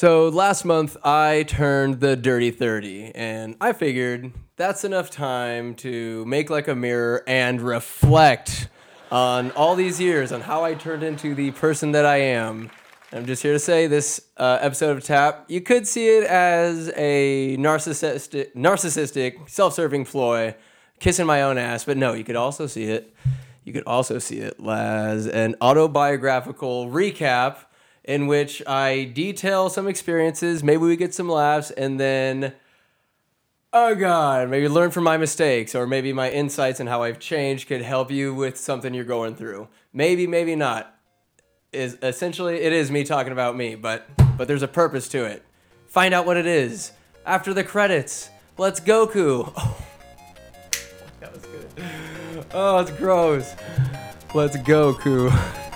So last month I turned the dirty 30 and I figured that's enough time to make like a mirror and reflect on all these years on how I turned into the person that I am. I'm just here to say this uh, episode of Tap, you could see it as a narcissistic, narcissistic, self-serving ploy, kissing my own ass, but no, you could also see it. You could also see it as an autobiographical recap in which I detail some experiences. Maybe we get some laughs, and then, oh God, maybe learn from my mistakes, or maybe my insights and how I've changed could help you with something you're going through. Maybe, maybe not. Is essentially it is me talking about me, but but there's a purpose to it. Find out what it is after the credits. Let's Goku. Oh, that was good. Oh, it's gross. Let's Goku.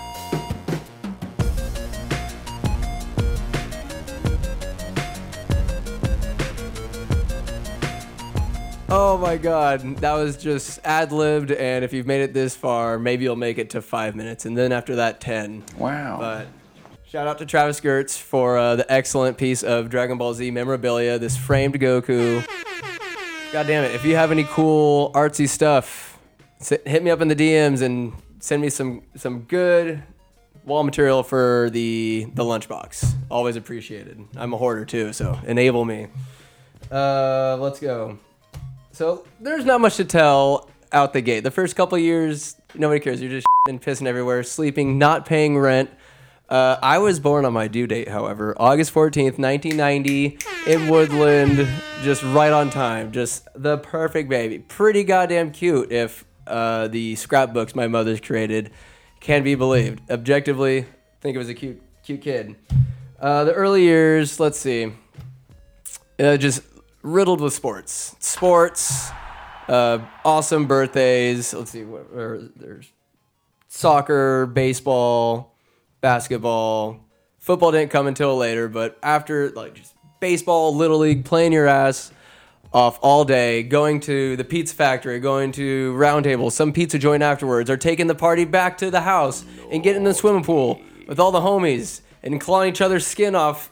Oh my god, that was just ad libbed, and if you've made it this far, maybe you'll make it to five minutes, and then after that, 10. Wow. But shout out to Travis Gertz for uh, the excellent piece of Dragon Ball Z memorabilia, this framed Goku. God damn it, if you have any cool artsy stuff, hit me up in the DMs and send me some, some good wall material for the, the lunchbox. Always appreciated. I'm a hoarder too, so enable me. Uh, let's go. So there's not much to tell out the gate. The first couple years, nobody cares. You're just pissing everywhere, sleeping, not paying rent. Uh, I was born on my due date, however, August 14th, 1990, in Woodland, just right on time. Just the perfect baby. Pretty goddamn cute if uh, the scrapbooks my mother's created can be believed. Objectively, I think it was a cute, cute kid. Uh, the early years, let's see uh, just riddled with sports. Sports, uh, awesome birthdays. Let's see, what, there's soccer, baseball, basketball. Football didn't come until later, but after like just baseball, little league, playing your ass off all day, going to the pizza factory, going to round table, some pizza joint afterwards, or taking the party back to the house and getting in the swimming pool with all the homies and clawing each other's skin off,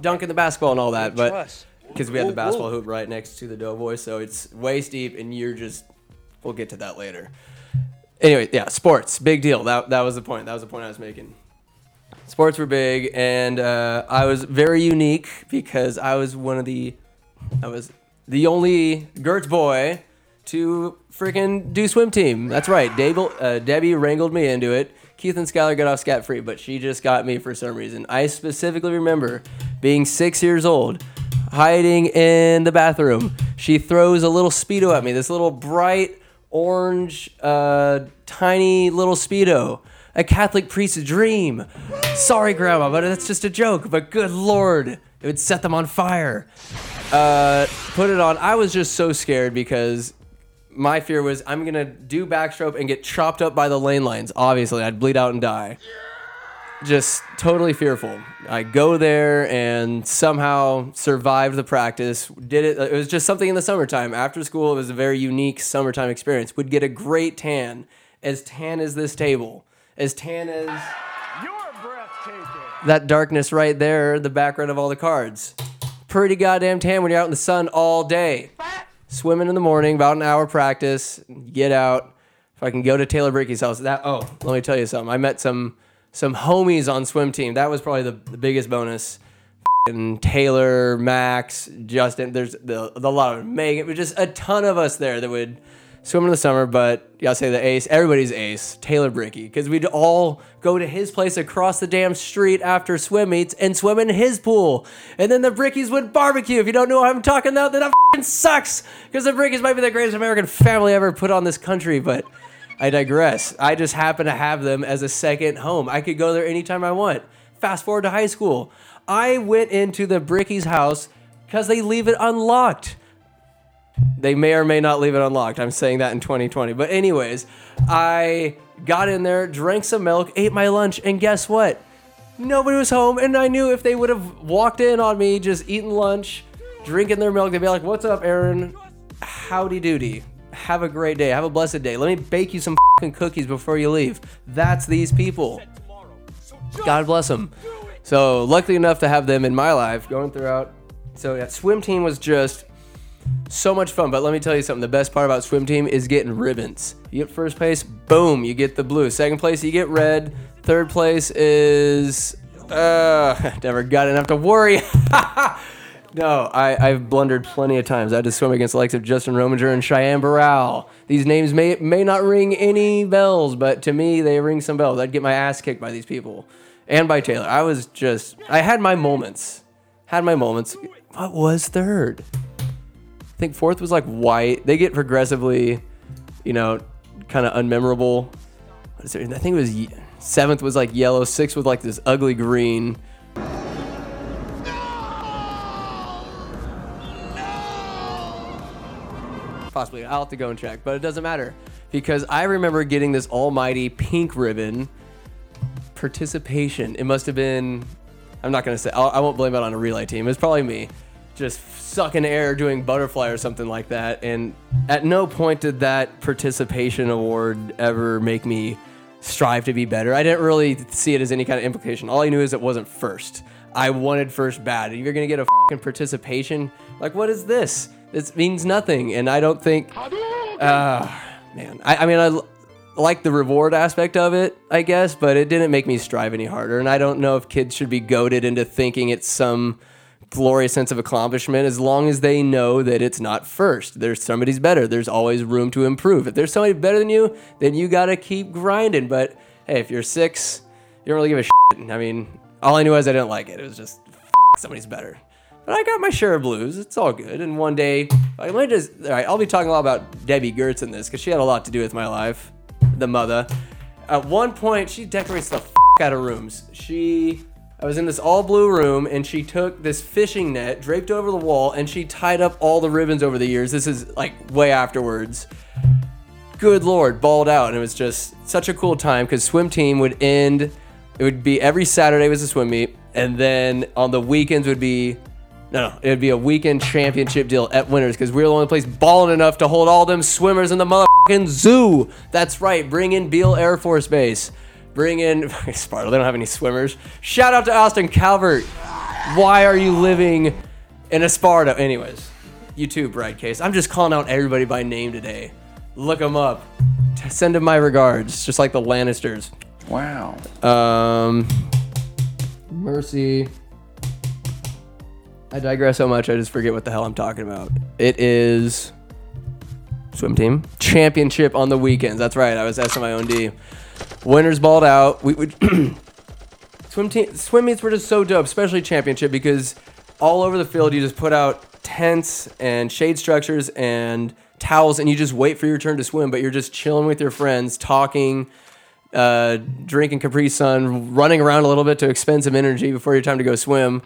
dunking the basketball and all that. But. Because we had the basketball hoop right next to the Doughboy, so it's waist deep, and you're just. We'll get to that later. Anyway, yeah, sports, big deal. That that was the point. That was the point I was making. Sports were big, and uh, I was very unique because I was one of the, I was the only Gertz boy to freaking do swim team. That's right. Uh, Debbie wrangled me into it. Keith and Skylar got off scot free, but she just got me for some reason. I specifically remember being six years old, hiding in the bathroom. She throws a little Speedo at me, this little bright orange, uh, tiny little Speedo. A Catholic priest's dream. Sorry, Grandma, but that's just a joke. But good Lord, it would set them on fire uh, put it on. I was just so scared because my fear was I'm gonna do backstroke and get chopped up by the lane lines. Obviously, I'd bleed out and die. Just totally fearful. I go there and somehow survived the practice. Did it? It was just something in the summertime. After school, it was a very unique summertime experience. Would get a great tan, as tan as this table, as tan as that darkness right there, the background of all the cards. Pretty goddamn tan when you're out in the sun all day. Swimming in the morning, about an hour practice, get out. If I can go to Taylor Brickey's house, that oh, let me tell you something. I met some some homies on swim team. That was probably the, the biggest bonus. And Taylor, Max, Justin, there's the, the lot of Megan, but just a ton of us there that would swim in the summer, but gotta say the ace, everybody's ace, Taylor Bricky, because we'd all go to his place across the damn street after swim meets and swim in his pool. And then the Brickies would barbecue. If you don't know what I'm talking about, then that sucks, because the Brickies might be the greatest American family ever put on this country, but I digress. I just happen to have them as a second home. I could go there anytime I want. Fast forward to high school. I went into the Bricky's house because they leave it unlocked. They may or may not leave it unlocked. I'm saying that in 2020. But, anyways, I got in there, drank some milk, ate my lunch, and guess what? Nobody was home. And I knew if they would have walked in on me just eating lunch, drinking their milk, they'd be like, What's up, Aaron? Howdy doody. Have a great day. Have a blessed day. Let me bake you some cookies before you leave. That's these people. God bless them. So luckily enough to have them in my life going throughout. So yeah, swim team was just so much fun. But let me tell you something. The best part about swim team is getting ribbons. You get first place, boom, you get the blue. Second place, you get red. Third place is uh, never got enough to worry. no, I, I've blundered plenty of times. I had to swim against the likes of Justin Rominger and Cheyenne Barral. These names may may not ring any bells, but to me they ring some bells. I'd get my ass kicked by these people and by Taylor. I was just I had my moments. Had my moments. What was third? I think fourth was like white. They get progressively, you know, kind of unmemorable. I think it was seventh was like yellow. Sixth was like this ugly green. Possibly. I'll have to go and check, but it doesn't matter because I remember getting this almighty pink ribbon participation. It must have been. I'm not gonna say. I'll, I won't blame it on a relay team. It's probably me, just sucking air doing butterfly or something like that. And at no point did that participation award ever make me strive to be better. I didn't really see it as any kind of implication. All I knew is it wasn't first. I wanted first bad. You're gonna get a fucking participation. Like, what is this? This means nothing. And I don't think. Ah, man. I, I mean, I l- like the reward aspect of it, I guess, but it didn't make me strive any harder. And I don't know if kids should be goaded into thinking it's some glorious sense of accomplishment as long as they know that it's not first. There's somebody's better. There's always room to improve. If there's somebody better than you, then you got to keep grinding. But hey, if you're six, you don't really give a shit. I mean, all I knew was I didn't like it. It was just somebody's better. But I got my share of blues. It's all good. And one day, let me just, all right, I'll be talking a lot about Debbie Gertz in this because she had a lot to do with my life, the mother. At one point, she decorates the f- out of rooms. She, I was in this all blue room and she took this fishing net, draped over the wall, and she tied up all the ribbons over the years. This is like way afterwards good lord, balled out. And it was just such a cool time because swim team would end, it would be every Saturday was a swim meet. And then on the weekends would be, no, no, it would be a weekend championship deal at Winters because we're the only place balling enough to hold all them swimmers in the motherfucking zoo. That's right. Bring in Beale Air Force Base. Bring in Sparta. They don't have any swimmers. Shout out to Austin Calvert. Why are you living in a Sparta? Anyways, you too, Bride Case. I'm just calling out everybody by name today. Look them up. Send them my regards, just like the Lannisters. Wow. Um, Mercy. I digress so much, I just forget what the hell I'm talking about. It is swim team championship on the weekends. That's right. I was SMIOND. Winters balled out. We would swim team swim meets were just so dope, especially championship because all over the field you just put out tents and shade structures and towels and you just wait for your turn to swim, but you're just chilling with your friends, talking, uh, drinking Capri Sun, running around a little bit to expend some energy before your time to go swim.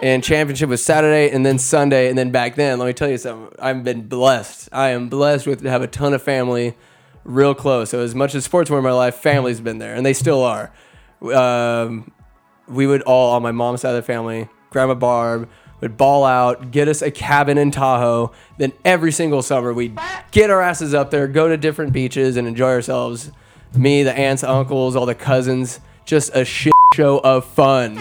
And championship was Saturday and then Sunday, and then back then, let me tell you something. I've been blessed. I am blessed with to have a ton of family, real close. So as much as sports were in my life, family's been there, and they still are. Um, we would all on my mom's side of the family, Grandma Barb would ball out, get us a cabin in Tahoe. Then every single summer we'd get our asses up there, go to different beaches, and enjoy ourselves. Me, the aunts, uncles, all the cousins, just a shit show of fun.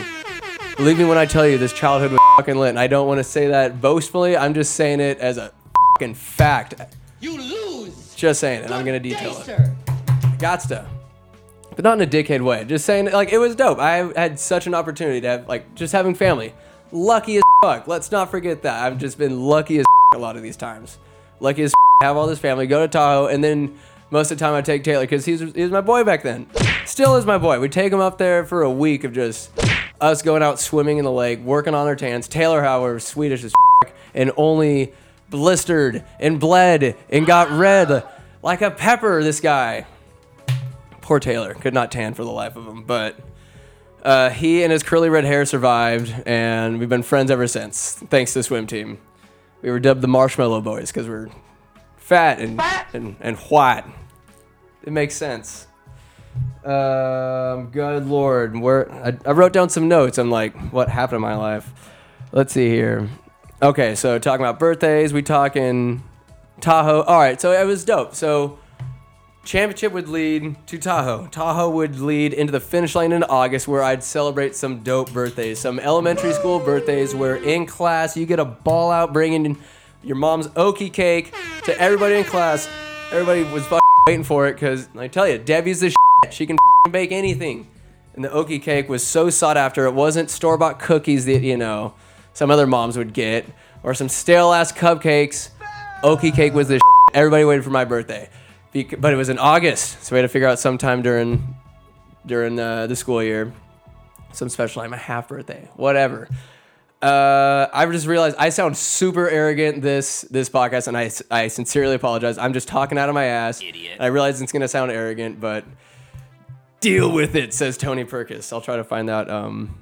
Believe me when I tell you, this childhood was fucking lit. And I don't want to say that boastfully. I'm just saying it as a fucking fact. You lose. Just saying it. I'm gonna detail day, it. sir. Gots. But not in a dickhead way. Just saying, like, it was dope. I had such an opportunity to have, like, just having family. Lucky as fuck. Let's not forget that. I've just been lucky as a lot of these times. Lucky as have all this family, go to Tahoe, and then most of the time I take Taylor because he's, he was my boy back then. Still is my boy. We take him up there for a week of just us going out swimming in the lake, working on our tans. Taylor, however, Swedish as and only blistered and bled and got red like a pepper, this guy. Poor Taylor could not tan for the life of him, but uh, he and his curly red hair survived, and we've been friends ever since. Thanks to swim team, we were dubbed the Marshmallow Boys because we're fat and and and white. It makes sense. Um, good lord, where I, I wrote down some notes. I'm like, what happened in my life? Let's see here. Okay, so talking about birthdays, we talking Tahoe. All right, so it was dope. So championship would lead to Tahoe. Tahoe would lead into the finish line in August, where I'd celebrate some dope birthdays, some elementary school birthdays, where in class you get a ball out bringing your mom's okie cake to everybody in class. Everybody was fucking waiting for it because I tell you, Debbie's the. She can bake anything. And the okie cake was so sought after. It wasn't store bought cookies that you know some other moms would get or some stale ass cupcakes. Okie cake was the shit. Everybody waited for my birthday, but it was in August, so we had to figure out sometime during during uh, the school year, some special time, a half birthday, whatever. Uh, I just realized I sound super arrogant this this podcast, and I, I sincerely apologize. I'm just talking out of my ass. Idiot. I realize it's gonna sound arrogant, but deal with it, says Tony Perkis. I'll try to find that. Um,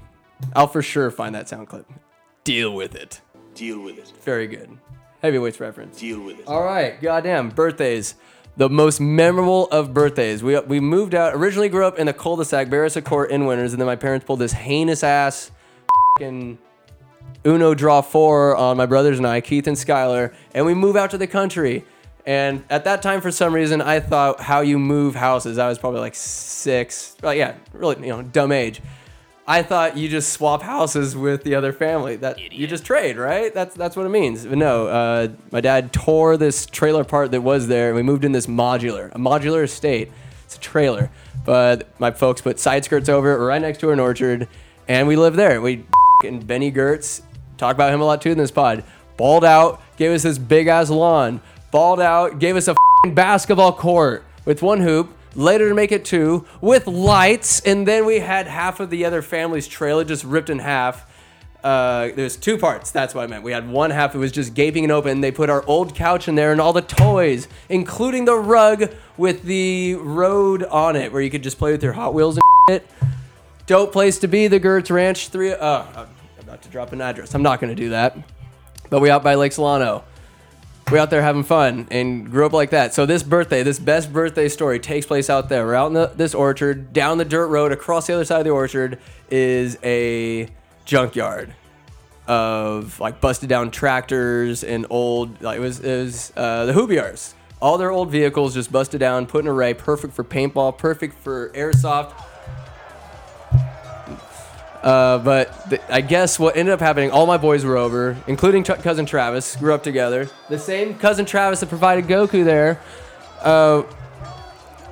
I'll for sure find that sound clip. Deal with it. Deal with it. Very good. Heavyweights reference. Deal with it. All right, goddamn birthdays. The most memorable of birthdays. We we moved out. Originally grew up in the cul-de-sac, Barrisa Court in Winters, and then my parents pulled this heinous ass, fucking Uno draw four on my brothers and I, Keith and Skylar, and we move out to the country. And at that time, for some reason, I thought how you move houses. I was probably like six, well, yeah, really, you know, dumb age. I thought you just swap houses with the other family. That you just trade, right? That's that's what it means. But no, uh, my dad tore this trailer part that was there, and we moved in this modular, a modular estate. It's a trailer, but my folks put side skirts over it, right next to an orchard, and we live there. We and Benny Gertz talk about him a lot too in this pod. Balled out, gave us this big ass lawn. Balled out, gave us a basketball court with one hoop. Later to make it two with lights, and then we had half of the other family's trailer just ripped in half. Uh, there's two parts. That's what I meant. We had one half that was just gaping and open. They put our old couch in there and all the toys, including the rug with the road on it, where you could just play with your Hot Wheels and shit. Dope place to be, the Gertz Ranch. Three. Uh, I'm about to drop an address. I'm not gonna do that. But we out by Lake Solano. We out there having fun and grew up like that. So this birthday, this best birthday story takes place out there. We're out in the, this orchard, down the dirt road, across the other side of the orchard is a junkyard of like busted down tractors and old like it was it was uh, the Hoobiars. All their old vehicles just busted down, put in array, perfect for paintball, perfect for airsoft. Uh, but th- I guess what ended up happening, all my boys were over, including Tr- cousin Travis, grew up together. The same cousin Travis that provided Goku there. Uh,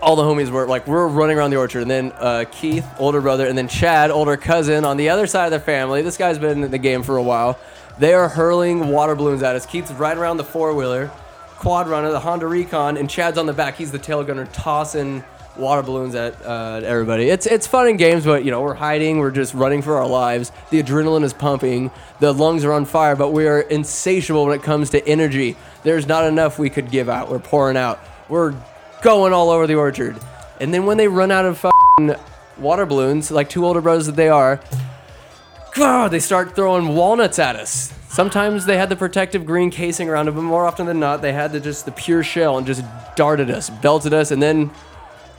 all the homies were like, we're running around the orchard, and then uh, Keith, older brother, and then Chad, older cousin, on the other side of the family. This guy's been in the game for a while. They are hurling water balloons at us. Keith's right around the four wheeler, quad runner, the Honda Recon, and Chad's on the back. He's the tail gunner, tossing water balloons at, uh, everybody. It's it's fun in games, but you know we're hiding. We're just running for our lives. The adrenaline is pumping. The lungs are on fire, but we are insatiable when it comes to energy. There's not enough we could give out. We're pouring out. We're going all over the orchard. And then when they run out of water balloons, like two older brothers that they are, God, they start throwing walnuts at us. Sometimes they had the protective green casing around them, but more often than not, they had the, just the pure shell and just darted us, belted us, and then.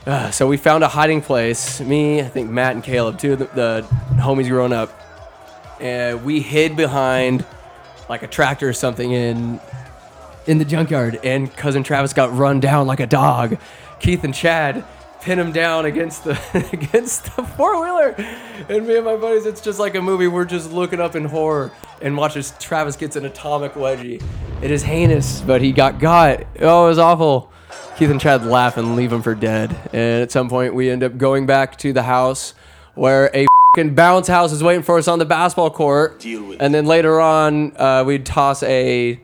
Uh, so we found a hiding place. Me, I think Matt and Caleb, two of the, the homies growing up, and we hid behind like a tractor or something in in the junkyard. And cousin Travis got run down like a dog. Keith and Chad pin him down against the against the four wheeler. And me and my buddies, it's just like a movie. We're just looking up in horror and watch as Travis gets an atomic wedgie. It is heinous, but he got got. Oh, it was awful. Keith and Chad laugh and leave him for dead. And at some point, we end up going back to the house where a fing bounce house is waiting for us on the basketball court. Deal with And then later on, uh, we'd toss a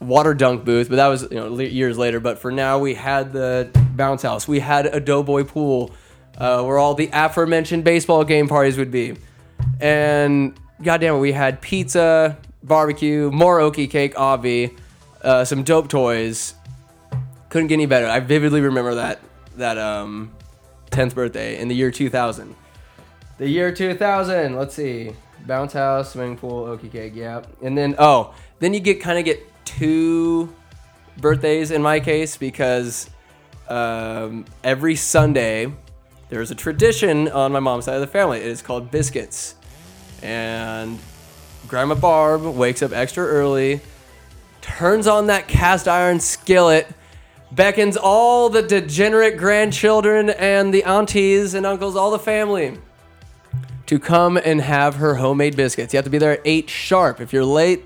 water dunk booth, but that was you know le- years later. But for now, we had the bounce house. We had a doughboy pool, uh, where all the aforementioned baseball game parties would be, and goddamn it, we had pizza, barbecue, more okie cake, obvi, uh, some dope toys. Couldn't get any better. I vividly remember that that um, 10th birthday in the year 2000. The year 2000. Let's see. Bounce house, swimming pool, okie cake, yeah. And then oh, then you get kind of get two birthdays in my case because um, every Sunday there's a tradition on my mom's side of the family. It is called biscuits, and Grandma Barb wakes up extra early, turns on that cast iron skillet, beckons all the degenerate grandchildren and the aunties and uncles, all the family, to come and have her homemade biscuits. You have to be there at 8 sharp. If you're late,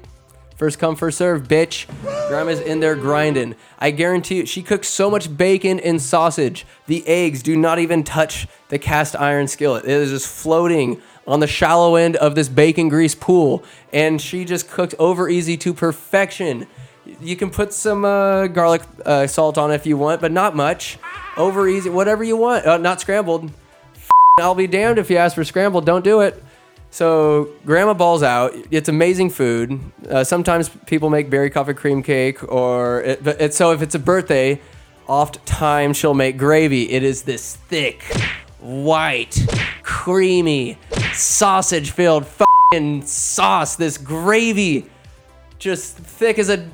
first come, first serve, bitch. Grandma's in there grinding. I guarantee you, she cooks so much bacon and sausage. The eggs do not even touch the cast iron skillet. It is just floating on the shallow end of this bacon grease pool. And she just cooks over easy to perfection. You can put some uh, garlic uh, salt on if you want, but not much. Over easy, whatever you want. Uh, not scrambled. I'll be damned if you ask for scrambled. Don't do it. So grandma balls out. It's amazing food. Uh, sometimes people make berry coffee cream cake, or it, it, so if it's a birthday, oftentimes she'll make gravy. It is this thick, white, creamy, sausage-filled fucking sauce. This gravy, just thick as a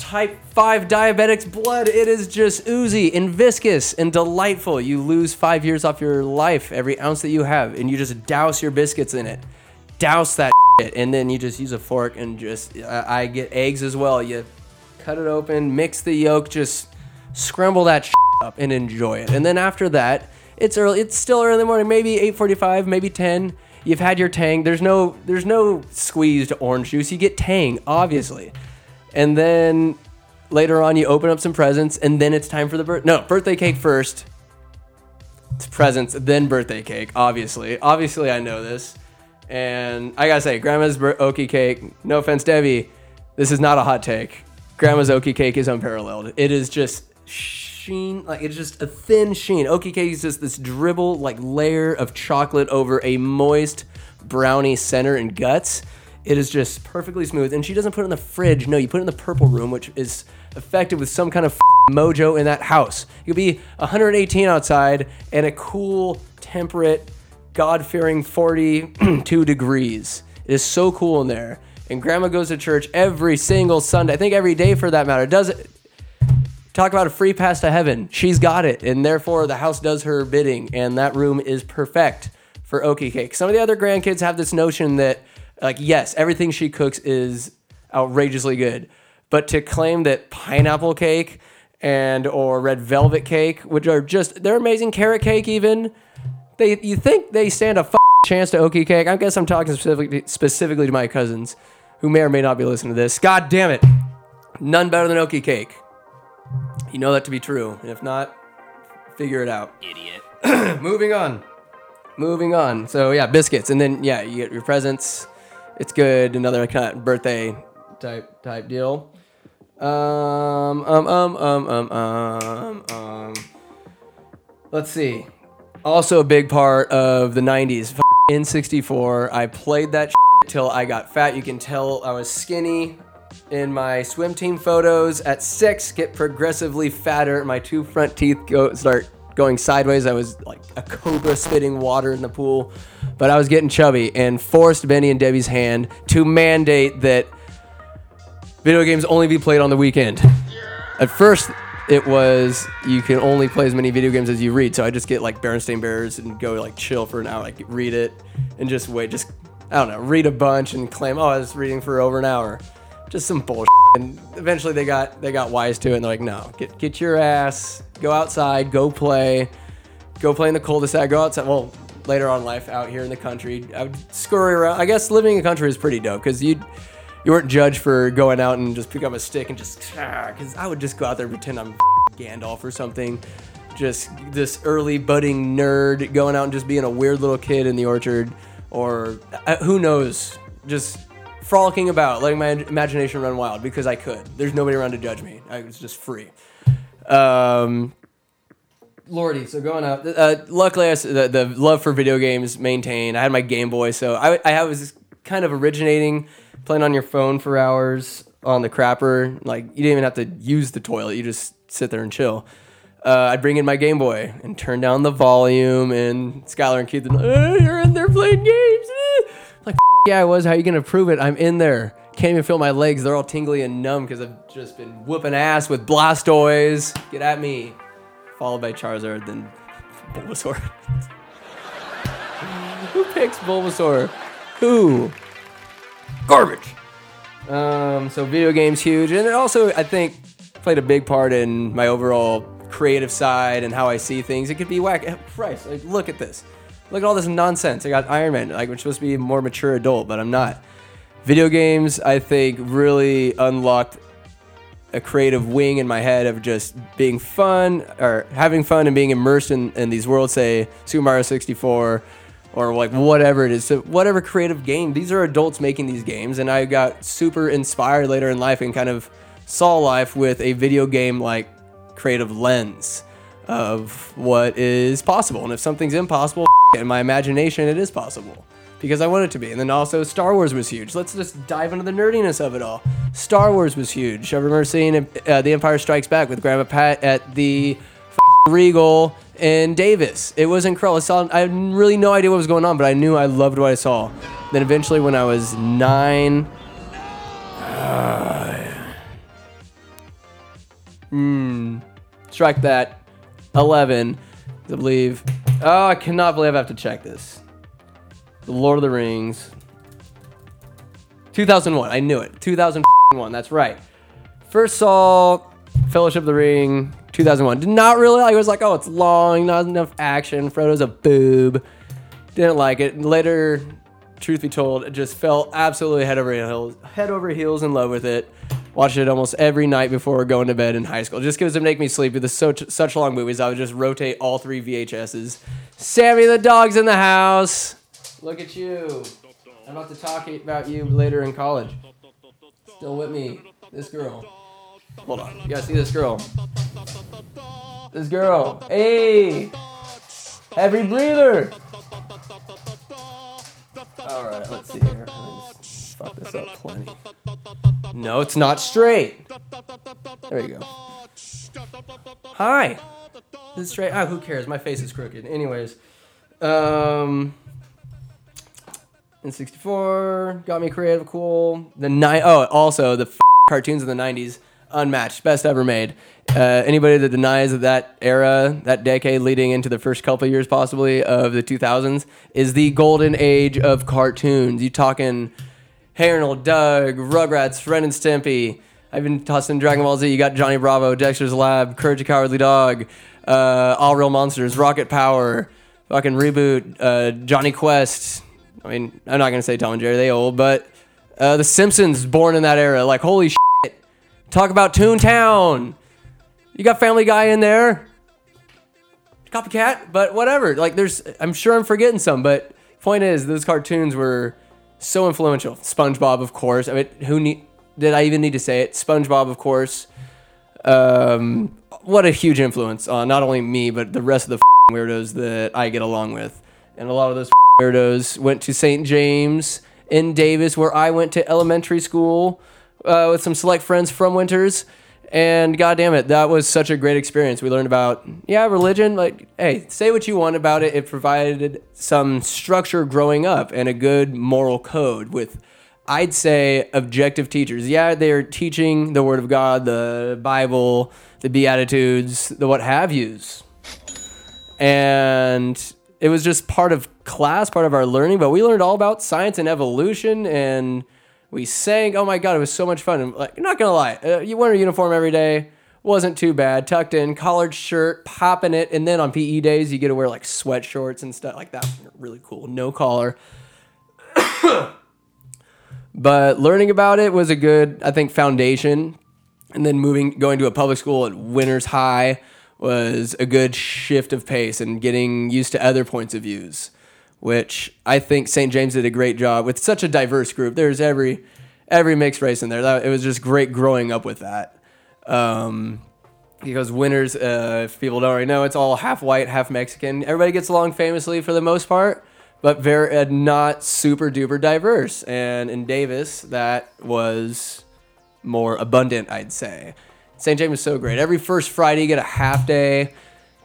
type 5 diabetic's blood. It is just oozy and viscous and delightful. You lose five years off your life every ounce that you have, and you just douse your biscuits in it. Douse that shit, and then you just use a fork and just. I, I get eggs as well. You cut it open, mix the yolk, just scramble that up and enjoy it. And then after that, it's early. It's still early morning, maybe 8:45, maybe 10. You've had your tang. There's no there's no squeezed orange juice. You get tang, obviously and then later on you open up some presents, and then it's time for the birth. No, birthday cake first. It's presents, then birthday cake. Obviously, obviously I know this, and I gotta say, Grandma's okie cake. No offense, Debbie, this is not a hot take. Grandma's okie cake is unparalleled. It is just sheen, like it's just a thin sheen. Okie cake is just this dribble, like layer of chocolate over a moist brownie center and guts it is just perfectly smooth, and she doesn't put it in the fridge. No, you put it in the purple room, which is affected with some kind of mojo in that house. It could be 118 outside and a cool, temperate, God-fearing 42 degrees. It is so cool in there. And Grandma goes to church every single Sunday. I think every day for that matter. Does it? Talk about a free pass to heaven. She's got it, and therefore the house does her bidding, and that room is perfect for Okie cake. Some of the other grandkids have this notion that like, yes, everything she cooks is outrageously good, but to claim that pineapple cake and or red velvet cake, which are just they're amazing, carrot cake even, they you think they stand a chance to okie cake? I guess I'm talking specifically specifically to my cousins, who may or may not be listening to this. God damn it, none better than okie cake. You know that to be true, and if not, figure it out. Idiot. Moving on. Moving on. So yeah, biscuits, and then yeah, you get your presents it's good. Another kind of birthday type type deal. Um, um, um, um, um, um, um. Let's see. Also, a big part of the '90s. N64, I played that till I got fat. You can tell I was skinny in my swim team photos. At six, get progressively fatter. My two front teeth go start going sideways. I was like a cobra spitting water in the pool, but I was getting chubby and forced Benny and Debbie's hand to mandate that video games only be played on the weekend. At first, it was you can only play as many video games as you read. So I just get like Berenstain Bears and go like chill for an hour, like read it and just wait, just I don't know, read a bunch and claim, oh, I was reading for over an hour. Just some bullshit. And eventually they got they got wise to it and they're like, no, get get your ass go outside, go play, go play in the cul-de-sac, go outside. Well, later on life out here in the country, I would scurry around. I guess living in the country is pretty dope because you you weren't judged for going out and just pick up a stick and just because I would just go out there and pretend I'm Gandalf or something. Just this early budding nerd going out and just being a weird little kid in the orchard, or uh, who knows, just frolicking about, letting my imagination run wild because I could. There's nobody around to judge me. I was just free. Um, Lordy, so going up. Uh, luckily, I, the, the love for video games maintained. I had my Game Boy, so I, I was kind of originating playing on your phone for hours on the crapper. Like you didn't even have to use the toilet; you just sit there and chill. Uh, I'd bring in my Game Boy and turn down the volume, and Skylar and Keith, oh, you're in there playing games. Like, yeah, I was. How are you gonna prove it? I'm in there. Can't even feel my legs. They're all tingly and numb because I've just been whooping ass with Blastoise. Get at me followed by Charizard, then Bulbasaur. Who picks Bulbasaur? Who? Garbage. Um, so video games huge, and it also I think played a big part in my overall creative side and how I see things. It could be whack. Christ, like, look at this. Look at all this nonsense. I got Iron Man. Like, I'm supposed to be a more mature adult, but I'm not. Video games, I think, really unlocked a creative wing in my head of just being fun or having fun and being immersed in, in these worlds, say Super Mario 64 or like whatever it is. So whatever creative game, these are adults making these games. And I got super inspired later in life and kind of saw life with a video game like creative lens of what is possible. And if something's impossible, in my imagination, it is possible because I want it to be. And then also Star Wars was huge. Let's just dive into the nerdiness of it all. Star Wars was huge. I remember seeing uh, The Empire Strikes Back with Grandma Pat at the Regal in Davis. It was incredible. I, saw, I had really no idea what was going on, but I knew I loved what I saw. Then eventually, when I was nine, uh, hmm, strike that. 11, I believe. Oh, I cannot believe I have to check this. The Lord of the Rings. 2001. I knew it. 2001. That's right. First saw Fellowship of the Ring. 2001. Did not really like. It was like, oh, it's long, not enough action. Frodo's a boob. Didn't like it. Later, truth be told, just fell absolutely head over heels, head over heels in love with it. Watched it almost every night before going to bed in high school. Just because it make me sleepy. The such such long movies, I would just rotate all three VHSs. Sammy the dog's in the house. Look at you. I'm about to talk about you later in college. Still with me. This girl. Hold on. You gotta see this girl. This girl. Hey! Heavy breather! Alright, let's see here. Let's fuck this up plenty. No, it's not straight. There you go. Hi. This is straight. Ah, who cares? My face is crooked. Anyways. Um N64 got me creative cool the nine oh also the f- cartoons of the 90s unmatched best ever made uh, anybody that denies that that era that decade leading into the first couple years possibly of the 2000s is the golden age of cartoons you talking hey arnold doug rugrats ren and stimpy i've been tossing dragon ball z you got johnny bravo dexter's lab courage the cowardly dog uh, all real monsters rocket power fucking reboot uh, jonny quest I mean, I'm not gonna say Tom and Jerry, they old, but uh, The Simpsons, born in that era. Like, holy shit! Talk about Toontown. You got Family Guy in there. Copycat, but whatever. Like, there's, I'm sure I'm forgetting some, but point is, those cartoons were so influential. SpongeBob, of course. I mean, who need? Did I even need to say it? SpongeBob, of course. Um, what a huge influence on not only me, but the rest of the weirdos that I get along with. And a lot of those weirdos went to St. James in Davis, where I went to elementary school uh, with some select friends from Winters. And god damn it, that was such a great experience. We learned about, yeah, religion. Like, hey, say what you want about it. It provided some structure growing up and a good moral code with, I'd say, objective teachers. Yeah, they're teaching the Word of God, the Bible, the Beatitudes, the what have yous. And it was just part of class, part of our learning, but we learned all about science and evolution and we sang. Oh my God, it was so much fun. And like, not gonna lie, uh, you wear a uniform every day. Wasn't too bad. Tucked in, collared shirt, popping it. And then on PE days, you get to wear like sweat shorts and stuff like that. Really cool. No collar. but learning about it was a good, I think, foundation. And then moving, going to a public school at Winters High was a good shift of pace and getting used to other points of views, which I think St. James did a great job with such a diverse group. There's every every mixed race in there. That, it was just great growing up with that. Um, because Winters, uh, if people don't already know, it's all half white, half Mexican. Everybody gets along famously for the most part, but very uh, not super duper diverse. And in Davis, that was more abundant, I'd say. St. James was so great. Every first Friday, you get a half day,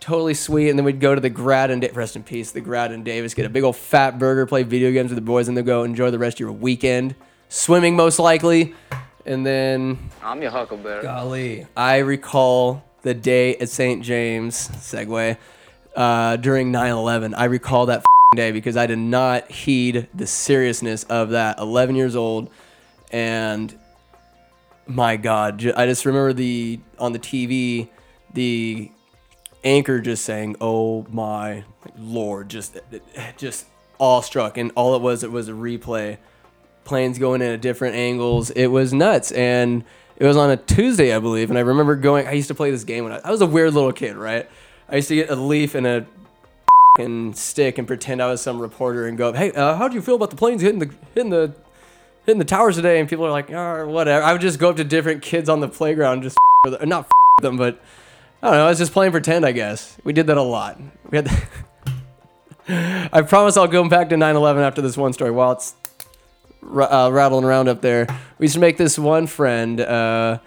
totally sweet. And then we'd go to the Grad and rest in peace, the Grad and Davis, get a big old fat burger, play video games with the boys, and then go enjoy the rest of your weekend. Swimming, most likely. And then. I'm your huckleberry. Golly. I recall the day at St. James, segue, uh, during 9 11. I recall that day because I did not heed the seriousness of that. 11 years old. And my God, I just remember the on the TV, the anchor just saying, "Oh my lord," just just awestruck, and all it was it was a replay, planes going in at different angles. It was nuts, and it was on a Tuesday, I believe. And I remember going. I used to play this game when I, I was a weird little kid, right? I used to get a leaf and a and stick and pretend I was some reporter and go, "Hey, uh, how do you feel about the planes hitting the hitting the hitting the towers today?" And people are like, "Oh, whatever." I would just go up to different kids on the playground, just with them- not them, but I don't know. I was just playing pretend, I guess. We did that a lot. We had. I promise I'll go back to 9/11 after this one story. While it's uh, rattling around up there, we used to make this one friend. Uh,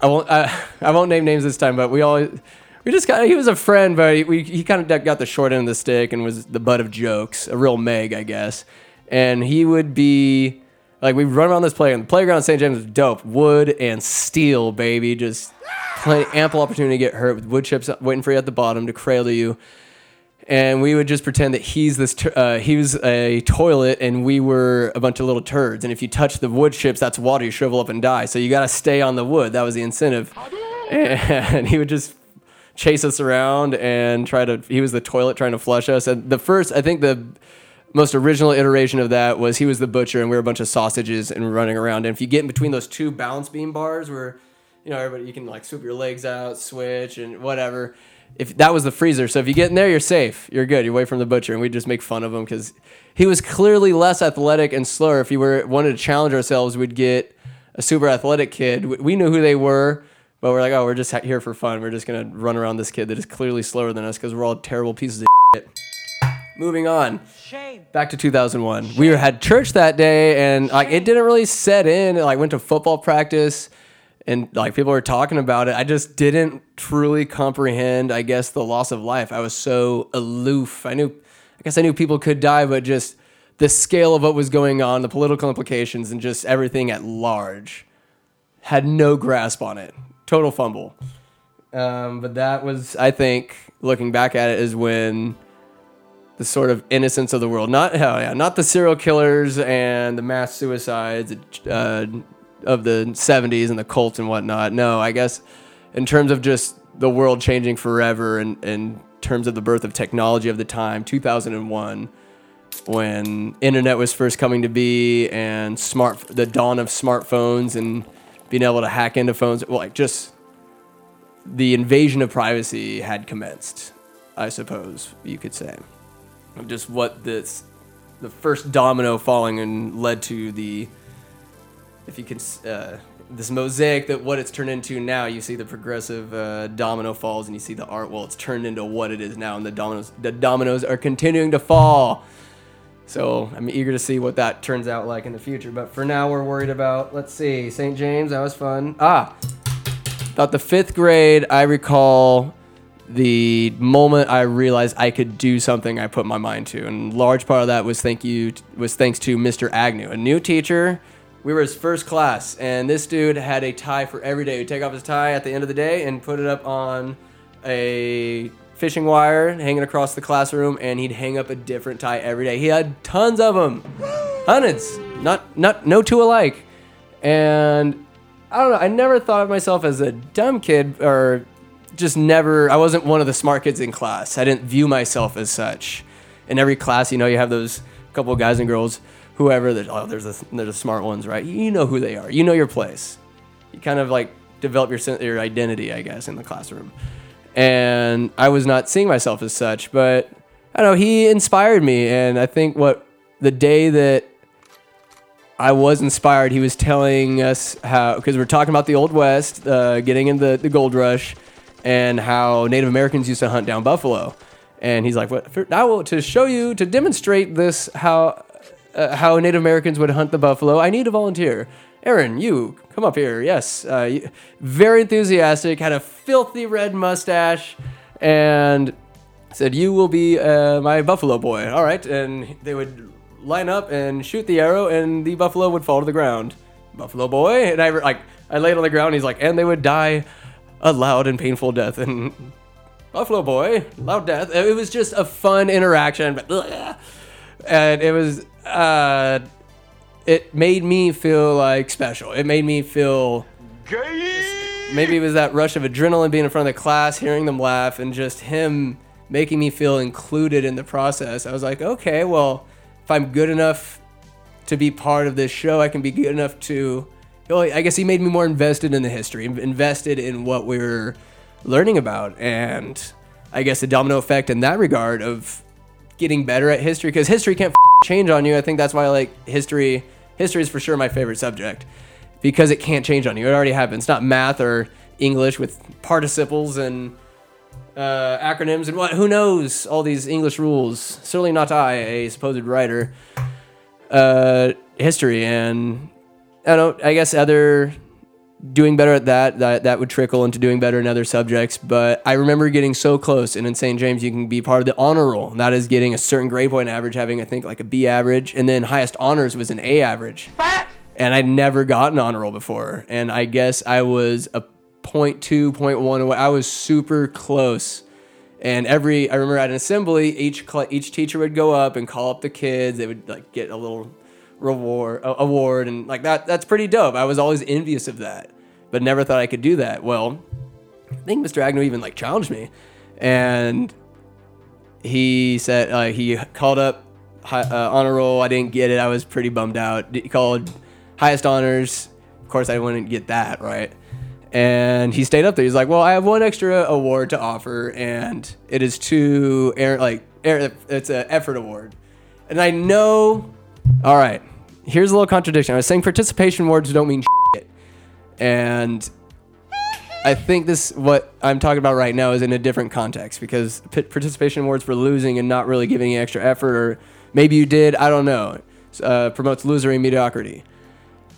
I won't. I, I won't name names this time, but we all. We just got. He was a friend, but he, we, he kind of got the short end of the stick and was the butt of jokes. A real Meg, I guess. And he would be like, we run around this playground. The playground in St. James was dope, wood and steel, baby. Just plenty ample opportunity to get hurt with wood chips waiting for you at the bottom to cradle you. And we would just pretend that he's this uh, he was a toilet and we were a bunch of little turds. And if you touch the wood chips that's water you shrivel up and die. So you got to stay on the wood. That was the incentive. And he would just chase us around and try to he was the toilet trying to flush us. And the first i think the most original iteration of that was he was the butcher and we were a bunch of sausages and running around. And if you get in between those two balance beam bars where you know everybody you can like swoop your legs out switch and whatever. If that was the freezer so if you get in there you're safe. You're good. You're away from the butcher and we just make fun of him because he was clearly less athletic and slower. If you were wanted to challenge ourselves we'd get a super athletic kid. We- knew who they were but we're like oh we're just here for fun. We're just gonna run around this kid that is clearly slower than us because we're all terrible pieces of shit. Moving on. Back to 2001 we had church that day and like it didn't really set in. Like went to football practice and like people were talking about it. I just didn't truly comprehend i guess the loss of life. I was so aloof. I knew i guess i knew people could die but just the scale of what was going on the political implications and just everything at large had no grasp on it. Total fumble. Um, but that was i think looking back at it is when the sort of innocence of the world. Not hell yeah, not the serial killers and the mass suicides uh, of the '70s and the cults and whatnot. No, I guess in terms of just the world changing forever and in terms of the birth of technology of the time, 2001, when internet was first coming to be and smart, the dawn of smartphones and being able to hack into phones. Well, like just the invasion of privacy had commenced. I suppose you could say just what this the first domino falling and led to the if you can uh, this mosaic that what it's turned into now you see the progressive uh, domino falls and you see the art well it's turned into what it is now and the dominoes the dominoes are continuing to fall so i'm eager to see what that turns out like in the future but for now we're worried about let's see st james that was fun ah about the fifth grade i recall the moment I realized I could do something I put my mind to, and large part of that was thank you was thanks to Mr. Agnew, a new teacher. We were his first class, and this dude had a tie for every day. He'd take off his tie at the end of the day and put it up on a fishing wire hanging across the classroom, and he'd hang up a different tie every day. He had tons of them, hundreds, not not no two alike, and I don't know. I never thought of myself as a dumb kid or just never I wasn't one of the smart kids in class. I didn't view myself as such. In every class, you know, you have those couple of guys and girls, whoever that oh, there's the there's the smart ones, right? You know who they are. You know your place. You kind of like develop your your identity, I guess, in the classroom. And I was not seeing myself as such, but I don't know, he inspired me and I think what the day that I was inspired. He was telling us how, because we're talking about the Old West, uh, getting in the, the gold rush, and how Native Americans used to hunt down buffalo. And he's like, "What? For, I will to show you to demonstrate this how uh, how Native Americans would hunt the buffalo. I need a volunteer. Aaron, you come up here. Yes, uh, very enthusiastic. Had a filthy red mustache, and said, "You will be uh, my buffalo boy." All right, and they would line up and shoot the arrow, and the buffalo would fall to the ground. Buffalo boy, and I like I laid on the ground. He's like, and they would die a loud and painful death. And buffalo boy, loud death. It was just a fun interaction, but ugh. and it was. Uh, it made me feel like special. It made me feel maybe it was that rush of adrenaline being in front of the class, hearing them laugh, and just him making me feel included in the process. I was like, okay, well, if I'm good enough to be part of this show, I can be good enough to. Well, I guess he made me more invested in the history, invested in what we were learning about, and I guess the domino effect in that regard of getting better at history because history can't change on you. I think that's why like history. History is for sure my favorite subject because it can't change on you. It already happened. It's not math or English with participles and uh, acronyms and what. Who knows all these English rules? Certainly not I, a supposed writer. Uh, history and I don't. I guess other doing better at that, that that would trickle into doing better in other subjects. But I remember getting so close, and in St. James, you can be part of the honor roll. And that is getting a certain grade point average, having I think like a B average, and then highest honors was an A average. And I'd never gotten honor roll before, and I guess I was a point two, point one away. I was super close. And every I remember at an assembly, each each teacher would go up and call up the kids. They would like get a little reward award and like that that's pretty dope. I was always envious of that, but never thought I could do that. Well, I think Mr. Agnew even like challenged me, and he said uh, he called up uh, honor roll. I didn't get it. I was pretty bummed out. He called highest honors. Of course, I wouldn't get that right. And he stayed up there. He's like, "Well, I have one extra award to offer, and it is to air like air, it's an effort award." And I know, all right, here's a little contradiction. I was saying participation awards don't mean shit. And I think this what I'm talking about right now is in a different context because p- participation awards for losing and not really giving any extra effort, or maybe you did, I don't know, uh, promotes losery mediocrity.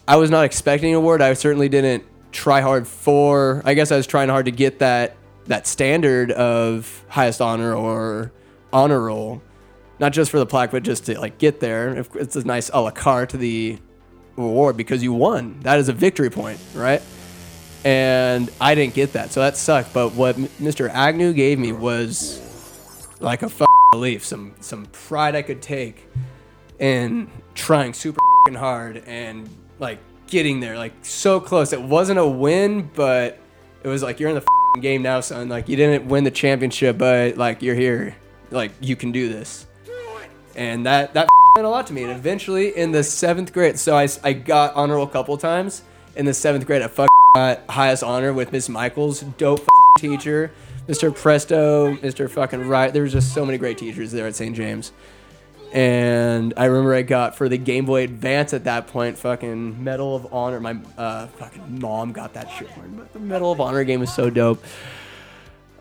I was not expecting an award. I certainly didn't try hard for. I guess I was trying hard to get that that standard of highest honor or honor roll not just for the plaque, but just to like get there. It's a nice a la carte to the award because you won. That is a victory point, right? And I didn't get that, so that sucked. But what Mr. Agnew gave me was like a belief, some some pride I could take in trying super hard and like getting there, like so close. It wasn't a win, but it was like you're in the game now, son. Like you didn't win the championship, but like you're here. Like you can do this and that that meant a lot to me. And eventually, in the seventh grade, so I, I got honor roll a couple times. In the seventh grade, I got highest honor with Miss Michaels, dope teacher, Mr. Presto, Mr. fucking Right. There was just so many great teachers there at St. James. And I remember I got for the Game Boy Advance at that point, fucking Medal of Honor. My uh, fucking mom got that shit. But the Medal of Honor game was so dope.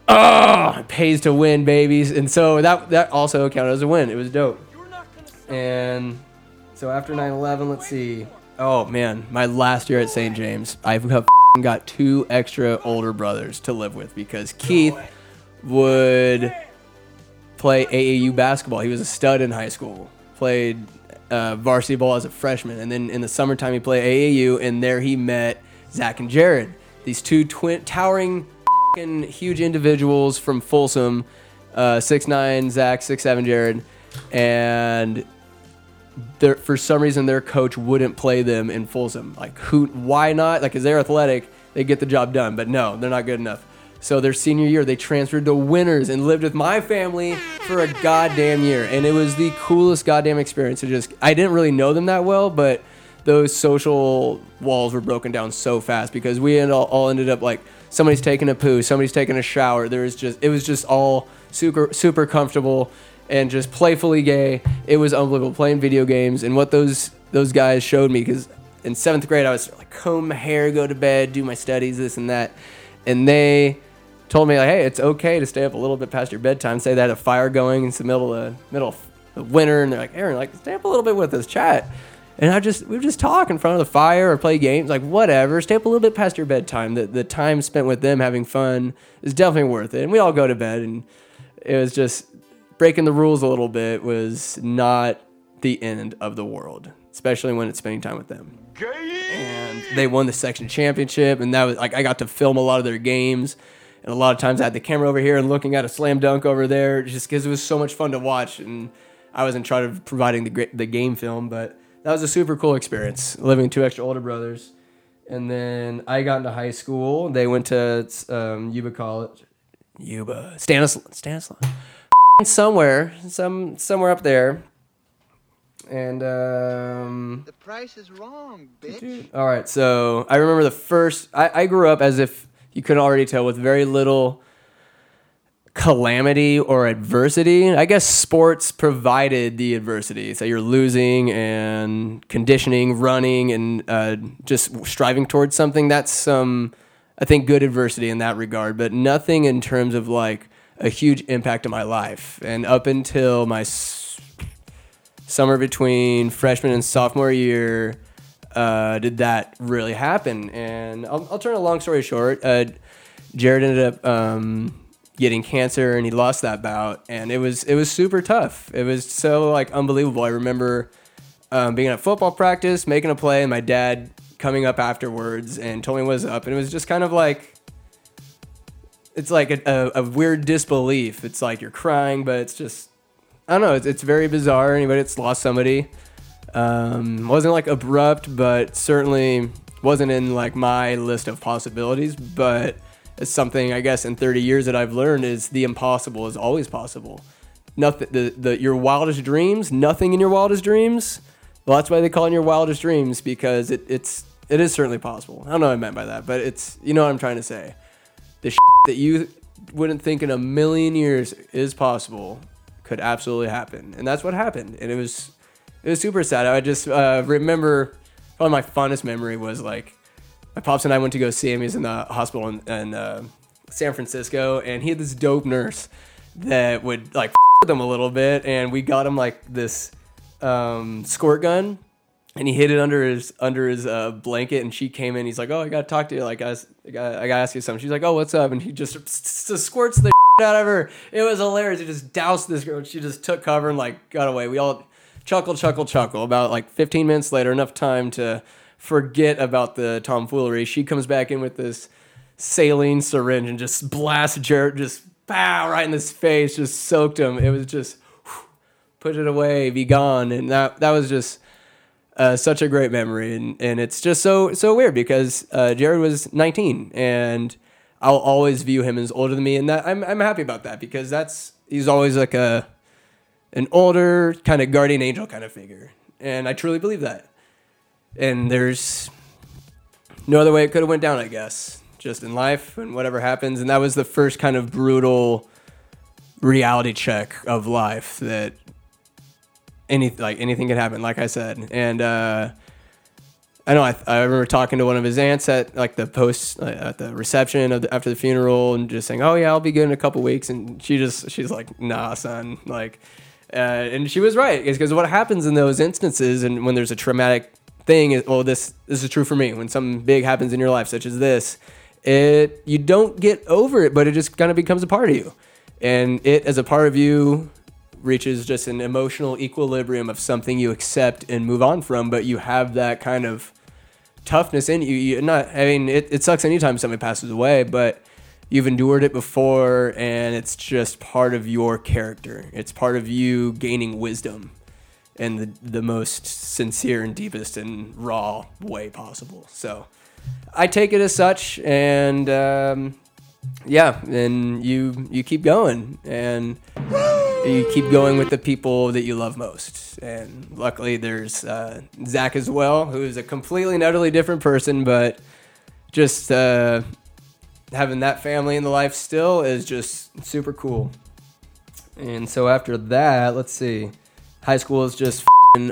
Oh, it pays to win, babies. And so that that also counted as a win. It was dope. And so after 9/11, let's see. Oh man, my last year at St. James, I've got two extra older brothers to live with because Keith would play AAU basketball. He was a stud in high school. Played uh, varsity ball as a freshman, and then in the summertime he played AAU, and there he met Zach and Jared, these two twin towering huge individuals from Folsom, uh, six nine Zach, six seven Jared, and for some reason their coach wouldn't play them in Folsom. Like who? Why not? Like, is they're athletic, they get the job done. But no, they're not good enough. So their senior year, they transferred to Winters and lived with my family for a goddamn year, and it was the coolest goddamn experience. It just I didn't really know them that well, but those social walls were broken down so fast because we all, all ended up like somebody's taking a poo, somebody's taking a shower. There was just it was just all super super comfortable and just playfully gay. It was unbelievable playing video games and what those those guys showed me because in seventh grade I was like comb my hair, go to bed, do my studies, this and that, and they told me like, hey, it's okay to stay up a little bit past your bedtime. Say they had a fire going in the middle of the middle of winter, and they're like, Aaron, like stay up a little bit with us, chat. And I just we would just talk in front of the fire or play games, like whatever. Stay up a little bit past your bedtime. The the time spent with them having fun is definitely worth it. And we all go to bed, and it was just breaking the rules a little bit was not the end of the world, especially when it's spending time with them. And they won the section championship, and that was like I got to film a lot of their games. And a lot of times I had the camera over here and looking at a slam dunk over there, just because it was so much fun to watch. And I was in charge of providing the the game film, but that was a super cool experience living with two extra older brothers. And then I got into high school. They went to um, Yuba College, Yuba Stanislaus, Stanislaus, somewhere, some somewhere up there. And um, The price is wrong, bitch. all right, so I remember the first. I, I grew up as if you couldn't already tell with very little calamity or adversity. I guess sports provided the adversity. So you're losing and conditioning, running, and uh, just striving towards something. That's some, I think, good adversity in that regard, but nothing in terms of like a huge impact on my life. And up until my s- summer between freshman and sophomore year, uh, did that really happen? And I'll, I'll turn a long story short. Uh, Jared ended up um, getting cancer, and he lost that bout, and it was it was super tough. It was so like unbelievable. I remember um, being at football practice, making a play, and my dad coming up afterwards and told me what was up, and it was just kind of like it's like a, a, a weird disbelief. It's like you're crying, but it's just I don't know. It's, it's very bizarre. Anybody that's lost somebody um, wasn't like abrupt, but certainly wasn't in like my list of possibilities. But something I guess in 30 years that I've learned is the impossible is always possible. Nothing, the, the your wildest dreams, nothing in your wildest dreams. Well, that's why they call it your wildest dreams because it, it's it is certainly possible. I don't know what I meant by that, but it's you know what I'm trying to say. The shit that you wouldn't think in a million years is possible could absolutely happen, and that's what happened. And it was it was super sad. I just uh, remember probably my fondest memory was like my pops and I went to go see him. He's in the hospital in, in uh, San Francisco, and he had this dope nurse that would like with him a little bit, and we got him like this um, squirt gun, and he hid it under his under his uh, blanket. And she came in. He's like, "Oh, I gotta talk to you. Like, I, I gotta, I gotta ask you something." She's like, "Oh, what's up?" And he just, just squirts the out of her. It was hilarious. He just doused this girl. She just took cover and like got away. We all chuckle, chuckle, chuckle. About like 15 minutes later, enough time to forget about the tomfoolery. She comes back in with this saline syringe and just blasts Jared just pow right in his face, just soaked him. It was just whew, put it away, be gone, and that that was just uh, such a great memory, and and it's just so so weird because uh, Jared was 19, and I'll always view him as older than me, and that I'm I'm happy about that because that's he's always like a an older kind of guardian angel kind of figure, and I truly believe that. And there's no other way it could have went down, I guess, just in life and whatever happens, and that was the first kind of brutal reality check of life that any like anything could happen like i said. And uh i know i, I remember talking to one of his aunts at like the post uh, at the reception of the, after the funeral and just saying oh yeah i'll be good in a couple weeks. And she just she's like nah son. Like uh, and she was right. Because what happens in those instances and when there's a traumatic thing is well this this is true for me when something big happens in your life such as this it you don't get over it but it just kind of becomes a part of you and it as a part of you reaches just an emotional equilibrium of something you accept and move on from, but you have that kind of toughness in you. You're not, I mean, it, it sucks anytime somebody passes away, but you've endured it before and it's just part of your character. It's part of you gaining wisdom in the, the most sincere and deepest and raw way possible. So I take it as such and, um, yeah, and you you keep going and you keep going with the people that you love most. And luckily, there's uh, Zach as well, who is a completely and utterly different person, but just uh, having that family in the life still is just super cool. And so after that, let's see, high school is just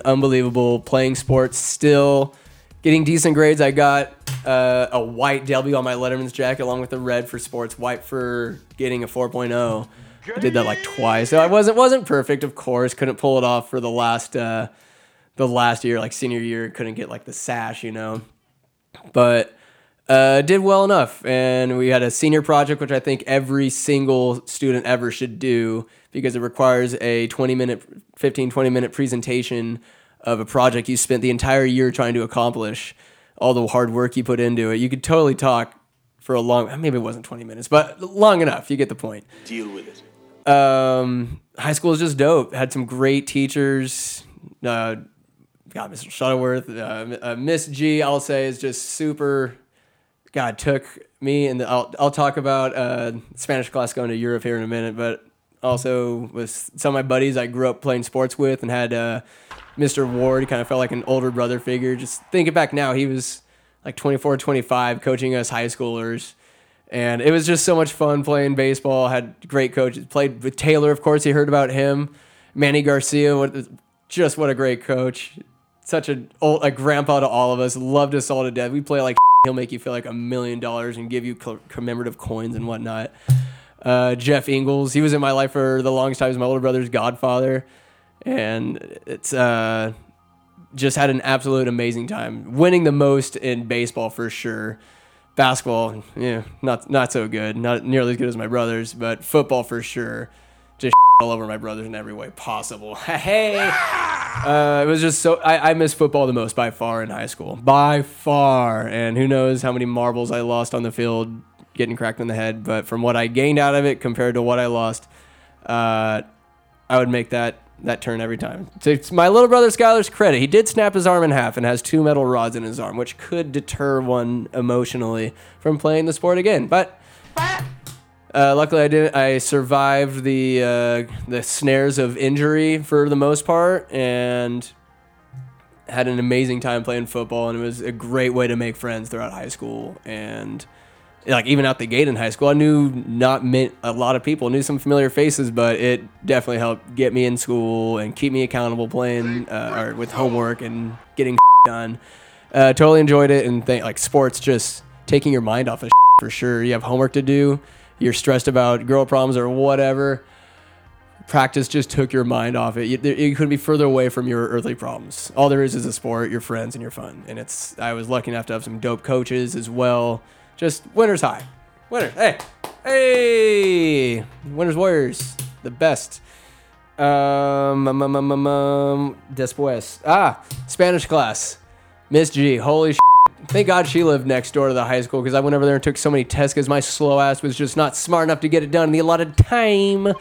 unbelievable. Playing sports still, getting decent grades. I got uh, a white W on my Letterman's jacket along with a red for sports, white for getting a 4.0. I did that like twice. So I wasn't wasn't perfect, of course. Couldn't pull it off for the last uh, the last year, like senior year. Couldn't get like the sash, you know. But uh, did well enough, and we had a senior project, which I think every single student ever should do because it requires a 20 minute, 15 20 minute presentation of a project you spent the entire year trying to accomplish. All the hard work you put into it. You could totally talk for a long, maybe it wasn't 20 minutes, but long enough. You get the point Deal with it. um, high school is just dope. Had some great teachers, uh, God, Mr. Shuttleworth, uh, uh, Miss G, I'll say is just super. God took me and I'll I'll talk about uh, Spanish class going to Europe here in a minute, but also with some of my buddies I grew up playing sports with and had uh, Mr. Ward. Kind of felt like an older brother figure. Just thinking back now, he was like 24, 25, coaching us high schoolers. And it was just so much fun playing baseball. Had great coaches. Played with Taylor, of course. He heard about him. Manny Garcia, what, just what a great coach. Such a old, a grandpa to all of us. Loved us all to death. We play like he'll make you feel like a million dollars and give you commemorative coins and whatnot. Uh, Jeff Ingles, he was in my life for the longest time. He was my older brother's godfather, and it's uh, just had an absolute amazing time. Winning the most in baseball for sure. Basketball, yeah, not not so good. Not nearly as good as my brothers, but football for sure. Just all over my brothers in every way possible. hey, uh, it was just so. I, I miss football the most by far in high school, by far. And who knows how many marbles I lost on the field getting cracked in the head. But from what I gained out of it compared to what I lost, uh, I would make that that turn every time. To my little brother Skylar's credit, he did snap his arm in half and has two metal rods in his arm, which could deter one emotionally from playing the sport again. But uh, luckily, I didn't. I survived the uh, the snares of injury for the most part, and had an amazing time playing football. And it was a great way to make friends throughout high school and like even out the gate in high school, I knew not meant a lot of people, knew some familiar faces, but it definitely helped get me in school and keep me accountable playing uh, or with homework and getting done. Uh, totally enjoyed it and think like sports just taking your mind off of for sure. You have homework to do, you're stressed about girl problems or whatever. Practice just took your mind off it. You, you couldn't be further away from your earthly problems. All there is is a sport, your friends, and your fun. And it's I was lucky enough to have some dope coaches as well just Winters high. Winner. Hey. Hey. Winters Warriors. The best. Um, um, um, um, um, um después. Ah, Spanish class. Miss G. Holy sh- Thank God she lived next door to the high school because I went over there and took so many tests because my slow ass was just not smart enough to get it done in the allotted time.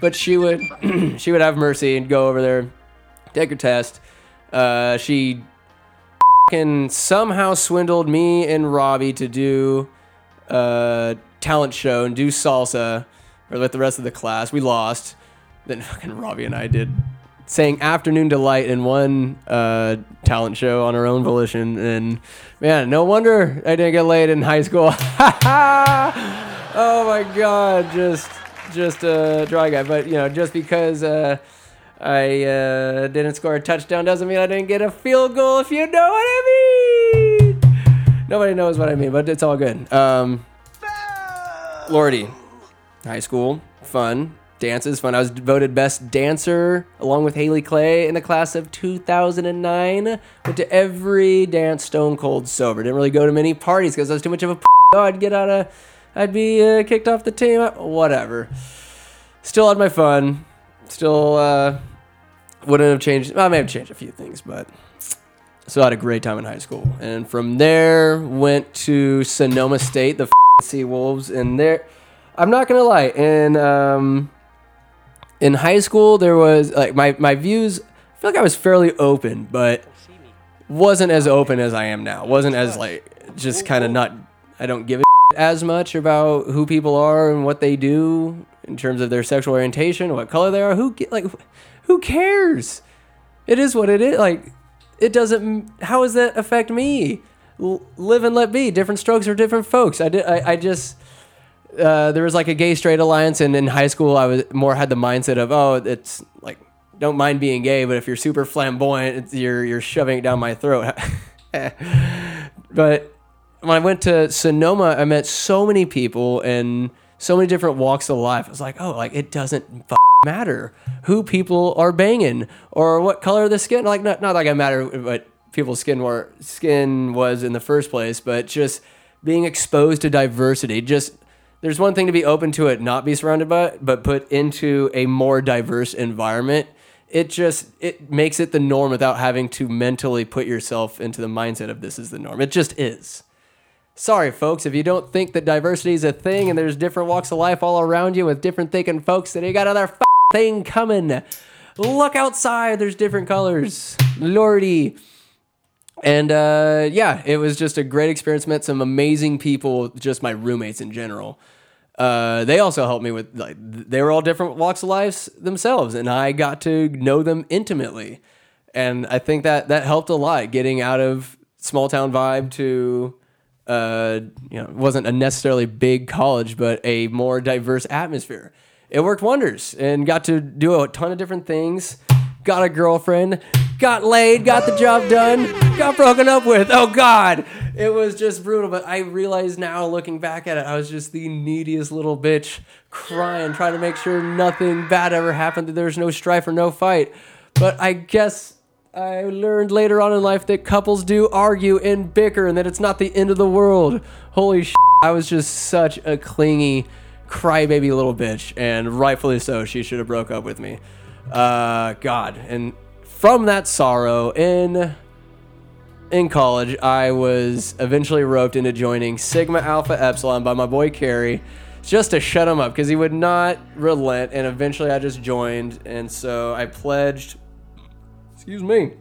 But she would, she would have mercy and go over there, take her test. Uh, she fucking somehow swindled me and Robbie to do a talent show and do salsa or with the rest of the class. We lost. Then fucking Robbie and I did saying afternoon delight in one uh, talent show on our own volition and man no wonder i didn't get laid in high school oh my god just just a dry guy but you know just because uh, I uh, didn't score a touchdown doesn't mean I didn't get a field goal, if you know what I mean. Nobody knows what I mean, but it's all good. Um, Lordy, high school, fun. Dances, fun. I was voted best dancer along with Haley Clay in the class of 2009. Went to every dance stone cold sober. Didn't really go to many parties because I was too much of a. Oh, I'd get out of. I'd be uh, kicked off the team. Whatever. Still had my fun still uh, wouldn't have changed. Well, I may have changed a few things, but still had a great time in high school. And from there, went to Sonoma State, the Sea Wolves, and there, I'm not gonna lie, in um, in high school there was like my my views. I feel like I was fairly open, but wasn't as open as I am now. wasn't as like just kind of not. I don't give a as much about who people are and what they do in terms of their sexual orientation, what color they are. Who like who cares? It is what it is. Like it doesn't. How does that affect me? L- live and let be. Different strokes for different folks. I did. I, I just. Uh, there was like a gay straight alliance, and in high school, I was more had the mindset of, oh, it's like don't mind being gay, but if you're super flamboyant, you're you're shoving it down my throat. but when I went to Sonoma, I met so many people and so many different walks of life. I was like, oh, like it doesn't matter who people are banging or what color the skin. Like not not like I matter what people's skin were skin was in the first place, but just being exposed to diversity. Just there's one thing to be open to it, not be surrounded by it, but put into a more diverse environment. It just it makes it the norm without having to mentally put yourself into the mindset of this is the norm. It just is. Sorry, folks, if you don't think that diversity is a thing and there's different walks of life all around you with different thinking folks, then you got another thing coming. look outside. There's different colors. Lordy. And uh, yeah, it was just a great experience. Met some amazing people, just my roommates in general. Uh, they also helped me with like they were all different walks of life themselves, and I got to know them intimately. And I think that that helped a lot, getting out of small town vibe to uh, you know, wasn't a necessarily big college, but a more diverse atmosphere. It worked wonders, and got to do a ton of different things. Got a girlfriend, got laid, got the job done, got broken up with. Oh God, it was just brutal. But I realize now, looking back at it, I was just the neediest little bitch, crying, trying to make sure nothing bad ever happened, that there was no strife or no fight. But I guess I learned later on in life that couples do argue and bicker, and that it's not the end of the world. Holy shit, I was just such a clingy, crybaby little bitch, and rightfully so. She should have broke up with me. Uh, God, and from that sorrow in in college, I was eventually roped into joining Sigma Alpha Epsilon by my boy Carrie, just to shut him up because he would not relent. And eventually, I just joined, and so I pledged. Excuse me.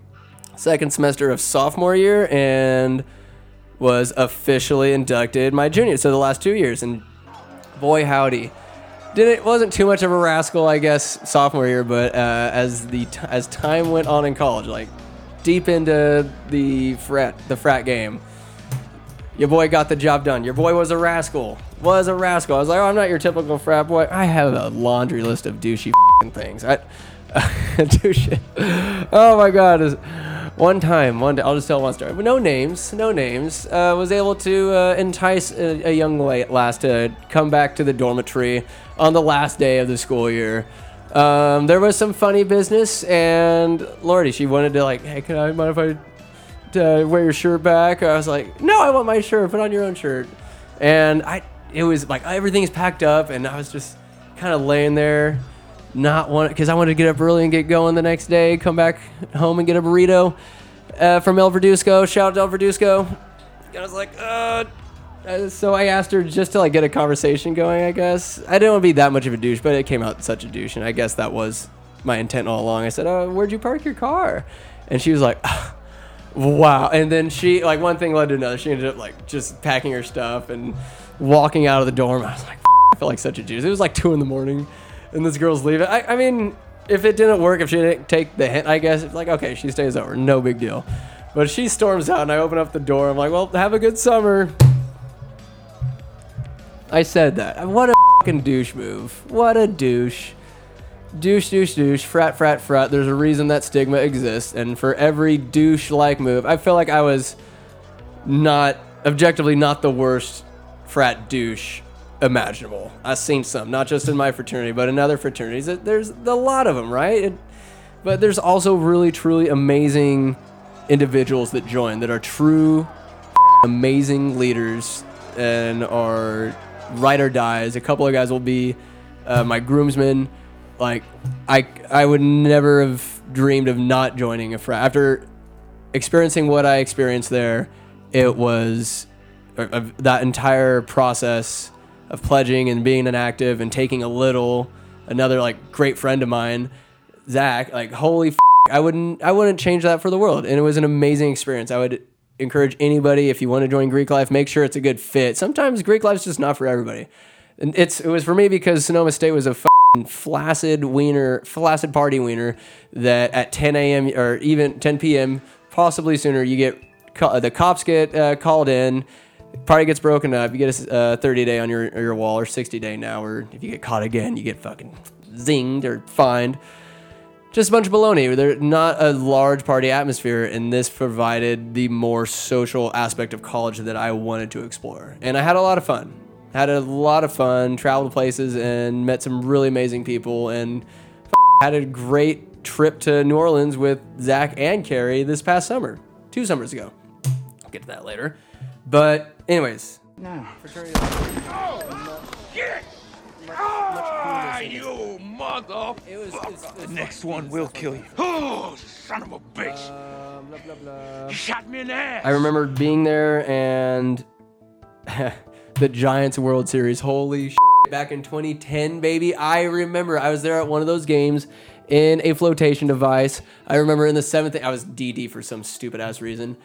Second semester of sophomore year, and was officially inducted my junior. So the last two years, and boy howdy didn't wasn't too much of a rascal, I guess, sophomore year, but uh, as the as time went on in college, like deep into the frat the frat game, your boy got the job done. Your boy was a rascal. Was a rascal. I was like, oh, I'm not your typical frat boy. I have a laundry list of douchey things. I douchey. Oh my god. One time, one day, I'll just tell one story. No names, no names. Uh, was able to uh, entice a, a young lass to come back to the dormitory on the last day of the school year. Um, there was some funny business, and Lordy, she wanted to like, hey, can I mind if I uh, wear your shirt back? I was like, no, I want my shirt. Put on your own shirt. And I, it was like everything's packed up, and I was just kind of laying there, not want because I wanted to get up early and get going the next day, come back home and get a burrito uh, from El Verduzco. Shout out to El Verduzco. And I was like, uh, uh, so I asked her just to like get a conversation going. I guess I didn't want to be that much of a douche, but it came out such a douche, and I guess that was my intent all along. I said, "Oh, where'd you park your car?" And she was like, "Wow!" And then she like one thing led to another. She ended up like just packing her stuff and walking out of the dorm. I was like, I felt like such a douche. It was like two in the morning, and this girl's leaving. I, I mean, if it didn't work, if she didn't take the hint, I guess it's like okay, she stays over, no big deal. But she storms out, and I open up the door. I'm like, "Well, have a good summer." I said that. What a fucking douche move. What a douche. Douche, douche, douche, frat, frat, frat. There's a reason that stigma exists. And for every douche like move, I feel like I was not, objectively, not the worst frat douche imaginable. I've seen some, not just in my fraternity, but in other fraternities. There's a lot of them, right? It, but there's also really, truly amazing individuals that join that are true, amazing leaders and are ride or dies. A couple of guys will be uh, my groomsmen. Like I, I would never have dreamed of not joining a frat after experiencing what I experienced there. It was uh, that entire process of pledging and being inactive and taking a little. Another like great friend of mine, Zach. Like holy, f- I wouldn't, I wouldn't change that for the world. And it was an amazing experience. I would encourage anybody if you want to join Greek life, make sure it's a good fit. Sometimes Greek life's just not for everybody. And it's it was for me because Sonoma State was a flaccid wiener, flaccid party wiener that at 10 a.m. or even 10 p.m. possibly sooner you get the cops get uh, called in. Party gets broken up. You get a uh, 30 day on your your wall or 60 day now. Or if you get caught again, you get fucking zinged or fined just a bunch of baloney. They're not a large party atmosphere, and this provided the more social aspect of college that I wanted to explore. And I had a lot of fun. Had a lot of fun, traveled places, and met some really amazing people, and had a great trip to New Orleans with Zach and Carrie this past summer, two summers ago. I'll get to that later. But, anyways. No. Fraternity. Oh, shit! Ah, you mother! It was, it was, it was the next one will kill you. Oh, son of a bitch! Uh, blah, blah, blah. You shot me in the ass. I remember being there and the Giants World Series. Holy shit. Back in 2010, baby. I remember I was there at one of those games in a flotation device. I remember in the seventh, I was DD for some stupid ass reason.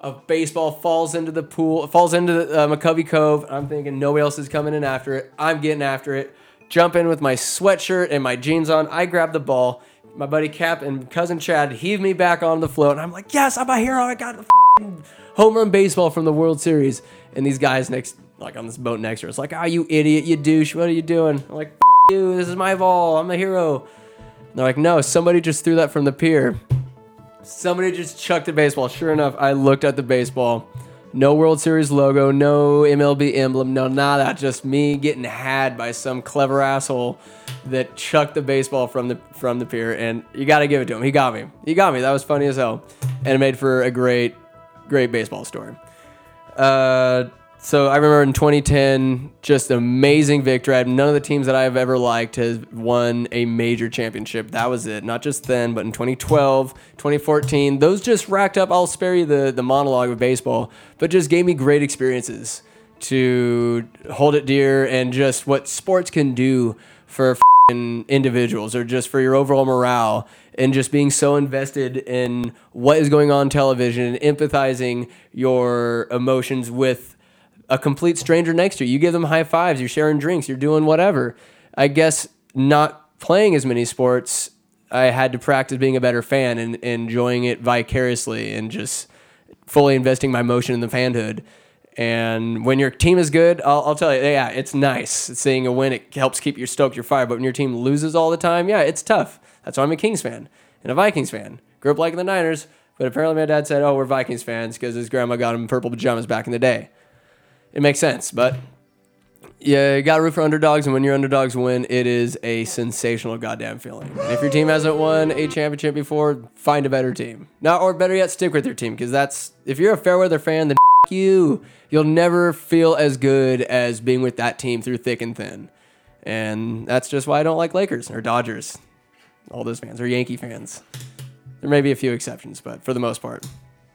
A baseball falls into the pool, falls into the, uh, McCovey Cove. I'm thinking nobody else is coming in after it. I'm getting after it. Jump in with my sweatshirt and my jeans on. I grab the ball. My buddy Cap and cousin Chad heave me back on the float, and I'm like, "Yes, I'm a hero! I got the home run baseball from the World Series." And these guys next, like on this boat next to us, like, "Ah, oh, you idiot, you douche! What are you doing?" I'm like, "You! This is my ball! I'm a hero!" And they're like, "No, somebody just threw that from the pier." Somebody just chucked a baseball. Sure enough, I looked at the baseball. No World Series logo, no MLB emblem, no nada. that. Just me getting had by some clever asshole that chucked the baseball from the from the pier. And you got to give it to him. He got me. He got me. That was funny as hell, and it made for a great, great baseball story. Uh, so I remember in 2010, just amazing victory. None of the teams that I've ever liked has won a major championship. That was it. Not just then, but in 2012, 2014, those just racked up. I'll spare you the, the monologue of baseball, but just gave me great experiences to hold it dear and just what sports can do for individuals or just for your overall morale and just being so invested in what is going on television and empathizing your emotions with a complete stranger next to you. You give them high fives, you're sharing drinks, you're doing whatever. I guess not playing as many sports, I had to practice being a better fan and, and enjoying it vicariously and just fully investing my emotion in the fanhood. And when your team is good, I'll, I'll, tell you, yeah, it's nice. Seeing a win, it helps keep your stoked, your fire. But when your team loses all the time, yeah, it's tough. That's why I'm a Kings fan and a Vikings fan. Grew up liking the Niners, but apparently my dad said, oh, we're Vikings fans because his grandma got him purple pajamas back in the day it makes sense. But yeah, you got to root for underdogs, and when your underdogs win, it is a sensational goddamn feeling. And if your team hasn't won a championship before, find a better team. Not or better yet, stick with your team because that's if you're a Fairweather fan, then you. You'll never feel as good as being with that team through thick and thin. And that's just why I don't like Lakers or Dodgers. All those fans or Yankee fans. There may be a few exceptions, but for the most part.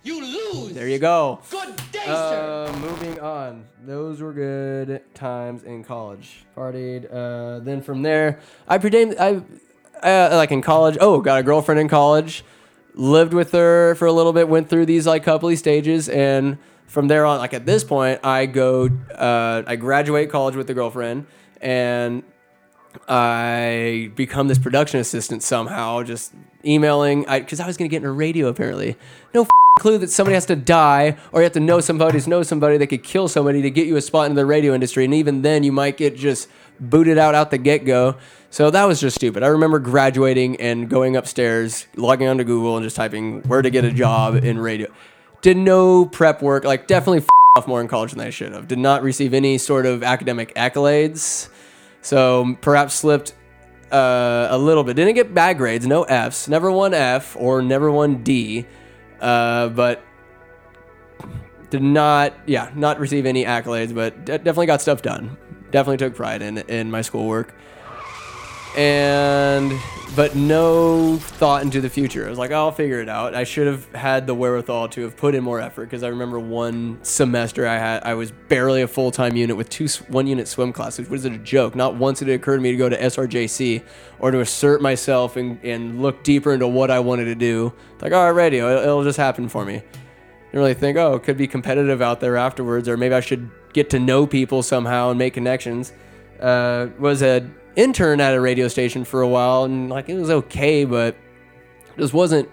You lose. There you go. Good uh. Moving on. Those were good times in college. Partied. Uh, then from there, I predated. I uh, like in college. Oh, got a girlfriend in college. Lived with her for a little bit. Went through these like coupley stages, and from there on, like at this point, I go. Uh, I graduate college with the girlfriend, and I become this production assistant somehow, just emailing I because I, was gonna get in radio apparently. No clue that somebody has to die or you have to know somebody know somebody that could kill somebody to get you a spot in the radio industry. And even then you might get just booted out out the get-go. So that was just stupid. I remember graduating and going upstairs logging onto google and just typing where to get a job in radio. Did no prep work like definitely f- off more in college than i should have. Did not receive any sort of academic accolades. So perhaps slipped uh, a little bit. Didn't get bad grades no f's never won f or never won d uh, but did not, yeah, not receive any accolades, but d- definitely got stuff done. Definitely took pride in in my schoolwork, and but no thought into the future. I was like, oh, I'll figure it out. I should have had the wherewithal to have put in more effort because I remember one semester I had I was barely a full time unit with two one unit swim classes. Was it a joke? Not once did it occur to me to go to SRJC or to assert myself and, and look deeper into what I wanted to do. Like, all right, radio, it'll, it'll just happen for me. Didn't really think, oh, it could be competitive out there afterwards, or maybe I should get to know people somehow and make connections. Uh, was a intern at a radio station for a while, and like it was okay, but it just wasn't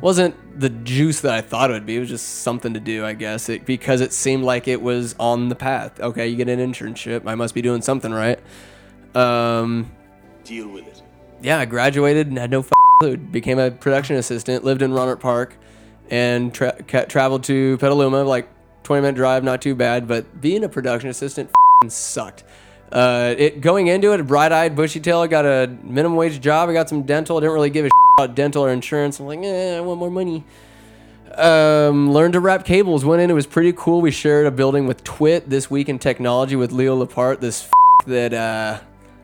wasn't the juice that I thought it would be. It was just something to do, I guess, it, because it seemed like it was on the path. Okay, you get an internship. I must be doing something right. Um, Deal with it. Yeah, I graduated and had no f- clue. Became a production assistant. Lived in Rohnert Park, and tra- ca- traveled to Petaluma, like 20 minute drive, not too bad. But being a production assistant f- sucked. Uh, it going into it, bright eyed, bushy tail. I got a minimum wage job. I got some dental. I didn't really give a shit about dental or insurance. I'm like, eh, I want more money. Um, learned to wrap cables. Went in. It was pretty cool. We shared a building with Twit this week in technology with Leo Laporte. This f- that uh,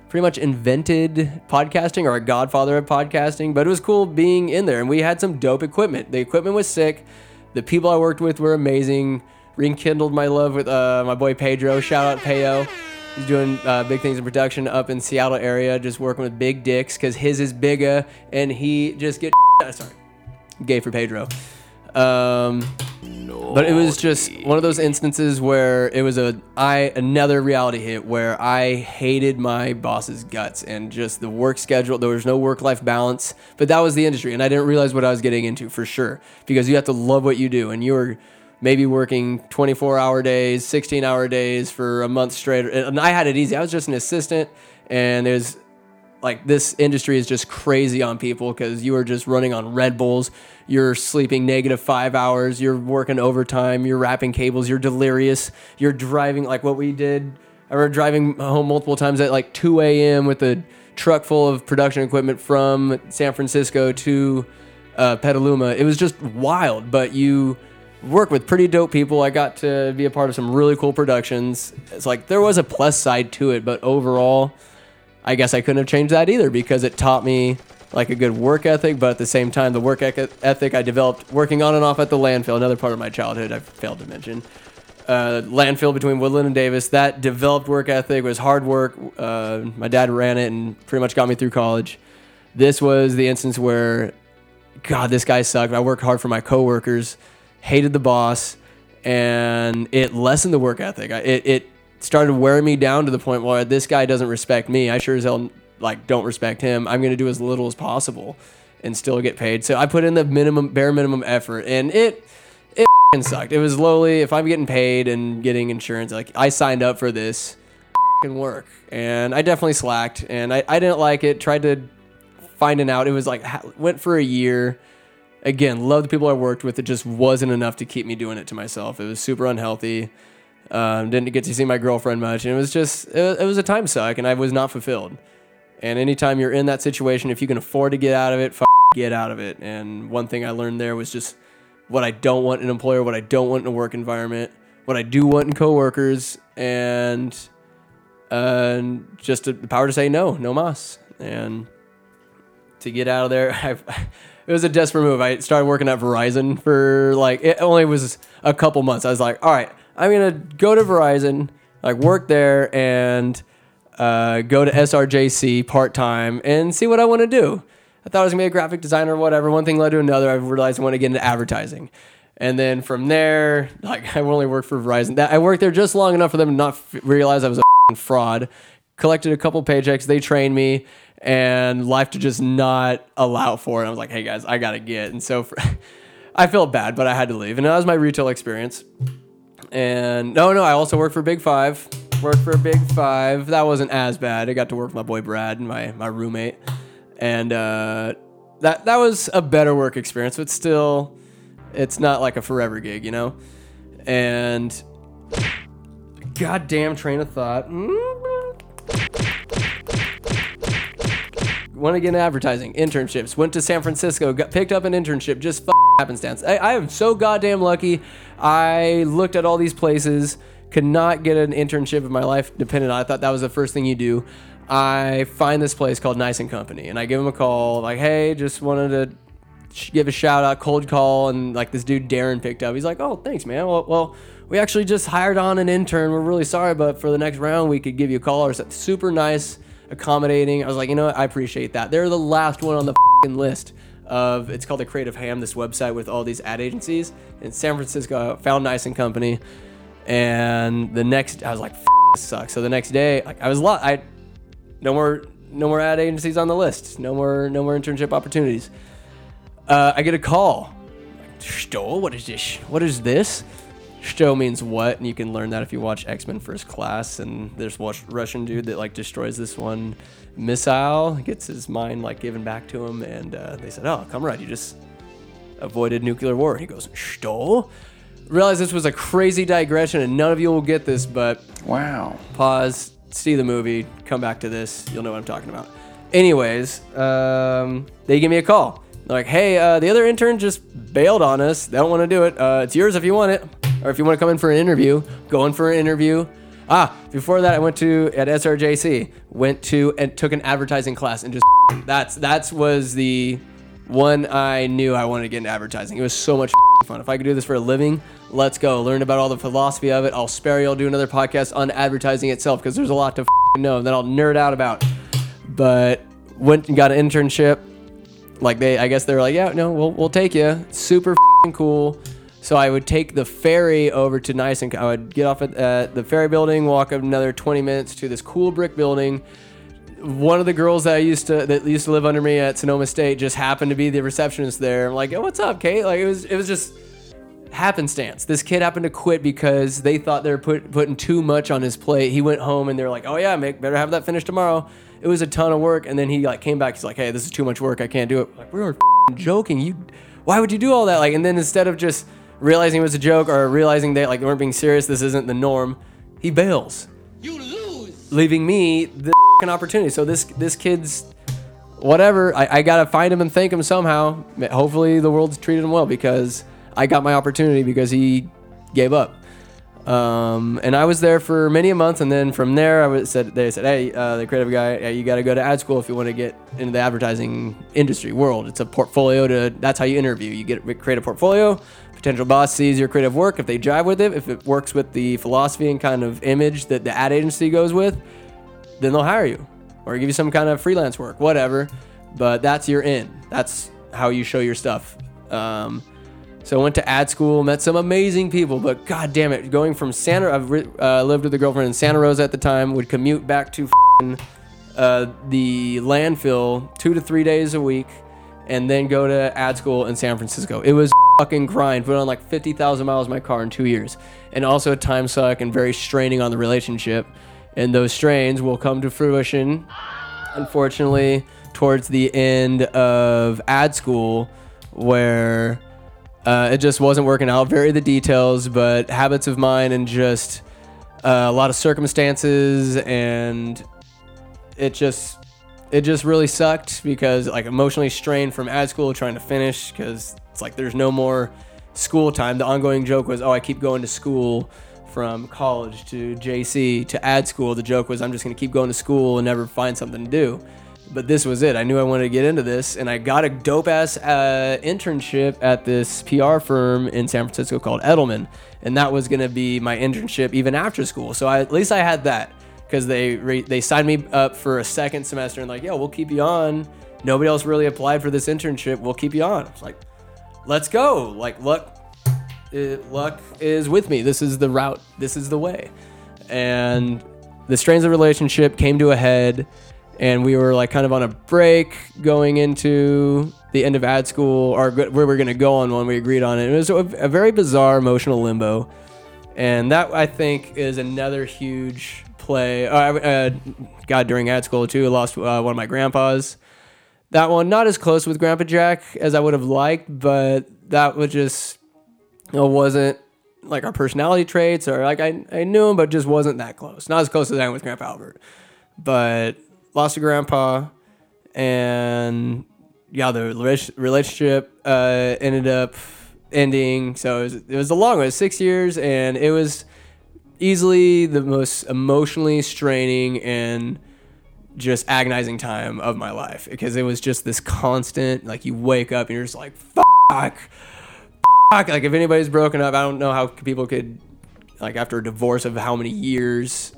pretty much invented podcasting or a godfather of podcasting. But it was cool being in there, and we had some dope equipment. The equipment was sick. The people I worked with were amazing. Rekindled my love with uh, my boy Pedro. Shout out Payo He's doing uh, big things in production up in Seattle area, just working with big dicks because his is bigger, and he just get sorry, gay for Pedro. Um, but it was just one of those instances where it was a I another reality hit where I hated my boss's guts and just the work schedule. There was no work life balance, but that was the industry, and I didn't realize what I was getting into for sure because you have to love what you do, and you were maybe working 24 hour days, 16 hour days for a month straight. And I had it easy. I was just an assistant, and there's like this industry is just crazy on people because you are just running on Red Bulls. You're sleeping negative five hours. You're working overtime. You're wrapping cables. You're delirious. You're driving like what we did. I remember driving home multiple times at like 2 a.m. with a truck full of production equipment from San Francisco to uh, Petaluma. It was just wild, but you work with pretty dope people. I got to be a part of some really cool productions. It's like there was a plus side to it, but overall, I guess I couldn't have changed that either because it taught me like a good work ethic, but at the same time, the work ethic I developed working on and off at the landfill, another part of my childhood I failed to mention. Uh, landfill between Woodland and Davis, that developed work ethic was hard work. Uh, my dad ran it and pretty much got me through college. This was the instance where, God, this guy sucked. I worked hard for my coworkers, hated the boss, and it lessened the work ethic. It, it started wearing me down to the point where this guy doesn't respect me. I sure as hell like don't respect him. I'm gonna do as little as possible and still get paid. So I put in the minimum, bare minimum effort, and it it sucked. It was lowly. If I'm getting paid and getting insurance, like I signed up for this work, and I definitely slacked, and I, I didn't like it. Tried to find an out. It was like went for a year. Again, love the people I worked with. It just wasn't enough to keep me doing it to myself. It was super unhealthy. Um, didn't get to see my girlfriend much, and it was just it, it was a time suck, and I was not fulfilled. And anytime you're in that situation, if you can afford to get out of it, f- get out of it. And one thing I learned there was just what I don't want in an employer, what I don't want in a work environment, what I do want in coworkers, and uh, just the power to say no, no mas, and to get out of there. I've, it was a desperate move. I started working at Verizon for like it only was a couple months. I was like, all right, I'm gonna go to Verizon, like work there, and uh, go to SRJC part time and see what I want to do. I thought I was gonna be a graphic designer or whatever. One thing led to another. I realized I want to get into advertising. And then from there, like I only worked for Verizon. That I worked there just long enough for them to not f- realize I was a fraud. Collected a couple paychecks. They trained me, and life to just not allow for it. I was like, hey guys, I gotta get. And so for, I felt bad, but I had to leave. And that was my retail experience. And no, no, I also worked for Big Five. Worked for Big Five. That wasn't as bad. I got to work with my boy Brad, my my roommate, and uh, that that was a better work experience. But still, it's not like a forever gig, you know. And goddamn train of thought. Want to get into advertising, internships. Went to San Francisco, got picked up an internship. Just happenstance. I, I am so goddamn lucky. I looked at all these places, could not get an internship in my life dependent on. I thought that was the first thing you do. I find this place called Nice and Company, and I give them a call, like, hey, just wanted to give a shout out, cold call, and like this dude Darren picked up. He's like, oh, thanks, man. Well, well, we actually just hired on an intern. We're really sorry, but for the next round, we could give you a call or something. Super nice, accommodating. I was like, you know what? I appreciate that. They're the last one on the list of it's called the Creative Ham, this website with all these ad agencies in San Francisco. Found Nice and Company, and the next I was like, this sucks. So the next day, like I was lot, I no more no more ad agencies on the list, no more no more internship opportunities. Uh, I get a call. Stoll, what is this? What is this? Sto means what, and you can learn that if you watch X Men First Class. And there's one Russian dude that like destroys this one missile, gets his mind like given back to him, and uh, they said, "Oh, come right, you just avoided nuclear war." And he goes, "Sto." Realize this was a crazy digression, and none of you will get this, but wow. Pause, see the movie, come back to this. You'll know what I'm talking about. Anyways, um, they give me a call. Like, "Hey, uh, the other intern just bailed on us. They don't want to do it. Uh, it's yours if you want it, or if you want to come in for an interview, go in for an interview." Ah, before that, I went to at SRJC, went to and took an advertising class and just that's that's was the One, I knew I wanted to get into advertising. It was so much fun. If I could do this for a living, let's go. Learn about all the philosophy of it. I'll spare you. I'll do another podcast on advertising itself because there's a lot to know that I'll nerd out about. But went and got an internship. Like they, I guess they were like, yeah, no, we'll we'll take you. Super cool. So I would take the ferry over to Nice, and I would get off at uh, the ferry building, walk up another 20 minutes to this cool brick building. One of the girls that I used to that used to live under me at Sonoma State just happened to be the receptionist there. I'm like, oh, what's up, Kate? Like it was it was just happenstance. This kid happened to quit because they thought they were put, putting too much on his plate. He went home and they're like, oh yeah, make better have that finished tomorrow. It was a ton of work, and then he like came back. He's like, hey, this is too much work. I can't do it. Like we were joking. You, why would you do all that? Like, and then instead of just realizing it was a joke or realizing they like weren't being serious, this isn't the norm. He bails. You lose. Leaving me the opportunity. So this this kid's whatever. I, I gotta find him and thank him somehow. Hopefully the world's treated him well because I got my opportunity because he gave up. Um, and I was there for many a month, and then from there, I was said they said, "Hey, uh, the creative guy, yeah, you got to go to ad school if you want to get into the advertising industry world. It's a portfolio to. That's how you interview. You get create a portfolio, potential boss sees your creative work. If they jive with it, if it works with the philosophy and kind of image that the ad agency goes with, then they'll hire you or give you some kind of freelance work, whatever. But that's your in. That's how you show your stuff. Um, so I went to ad school, met some amazing people, but god damn it, going from Santa, I've uh, lived with a girlfriend in Santa Rosa at the time, would commute back to uh, the landfill two to three days a week, and then go to ad school in San Francisco. It was fucking grind. Put on like 50,000 miles in my car in two years. And also a time suck and very straining on the relationship. And those strains will come to fruition, unfortunately, towards the end of ad school, where uh, it just wasn't working out. Very the details, but habits of mine and just uh, a lot of circumstances, and it just it just really sucked because like emotionally strained from ad school trying to finish because it's like there's no more school time. The ongoing joke was, oh, I keep going to school from college to JC to ad school. The joke was, I'm just going to keep going to school and never find something to do. But this was it. I knew I wanted to get into this, and I got a dope ass uh, internship at this PR firm in San Francisco called Edelman, and that was to be my internship even after school. So I, at least I had that because they re- they signed me up for a second semester and like, yeah, we'll keep you on. Nobody else really applied for this internship. We'll keep you on. It's like, let's go. Like luck, it, luck is with me. This is the route. This is the way. And the strains of relationship came to a head, and we were like kind of on a break going into the end of ad school, or where we were going to go on one. We agreed on it. It was a, a very bizarre emotional limbo, and that I think is another huge play. Uh, uh, God, during ad school too, I lost uh, one of my grandpas. That one not as close with Grandpa Jack as I would have liked, but that was just it wasn't like our personality traits or like I, I knew him, but just wasn't that close. Not as close as I am with Grandpa Albert. But lost a grandpa, and yeah, the relationship uh, ended up ending. So it was, it was a long one, six years, and it was easily the most emotionally straining and just agonizing time of my life because it was just this constant like you wake up and you're just like fuck fuck like if anybody's broken up I don't know how people could like after a divorce of how many years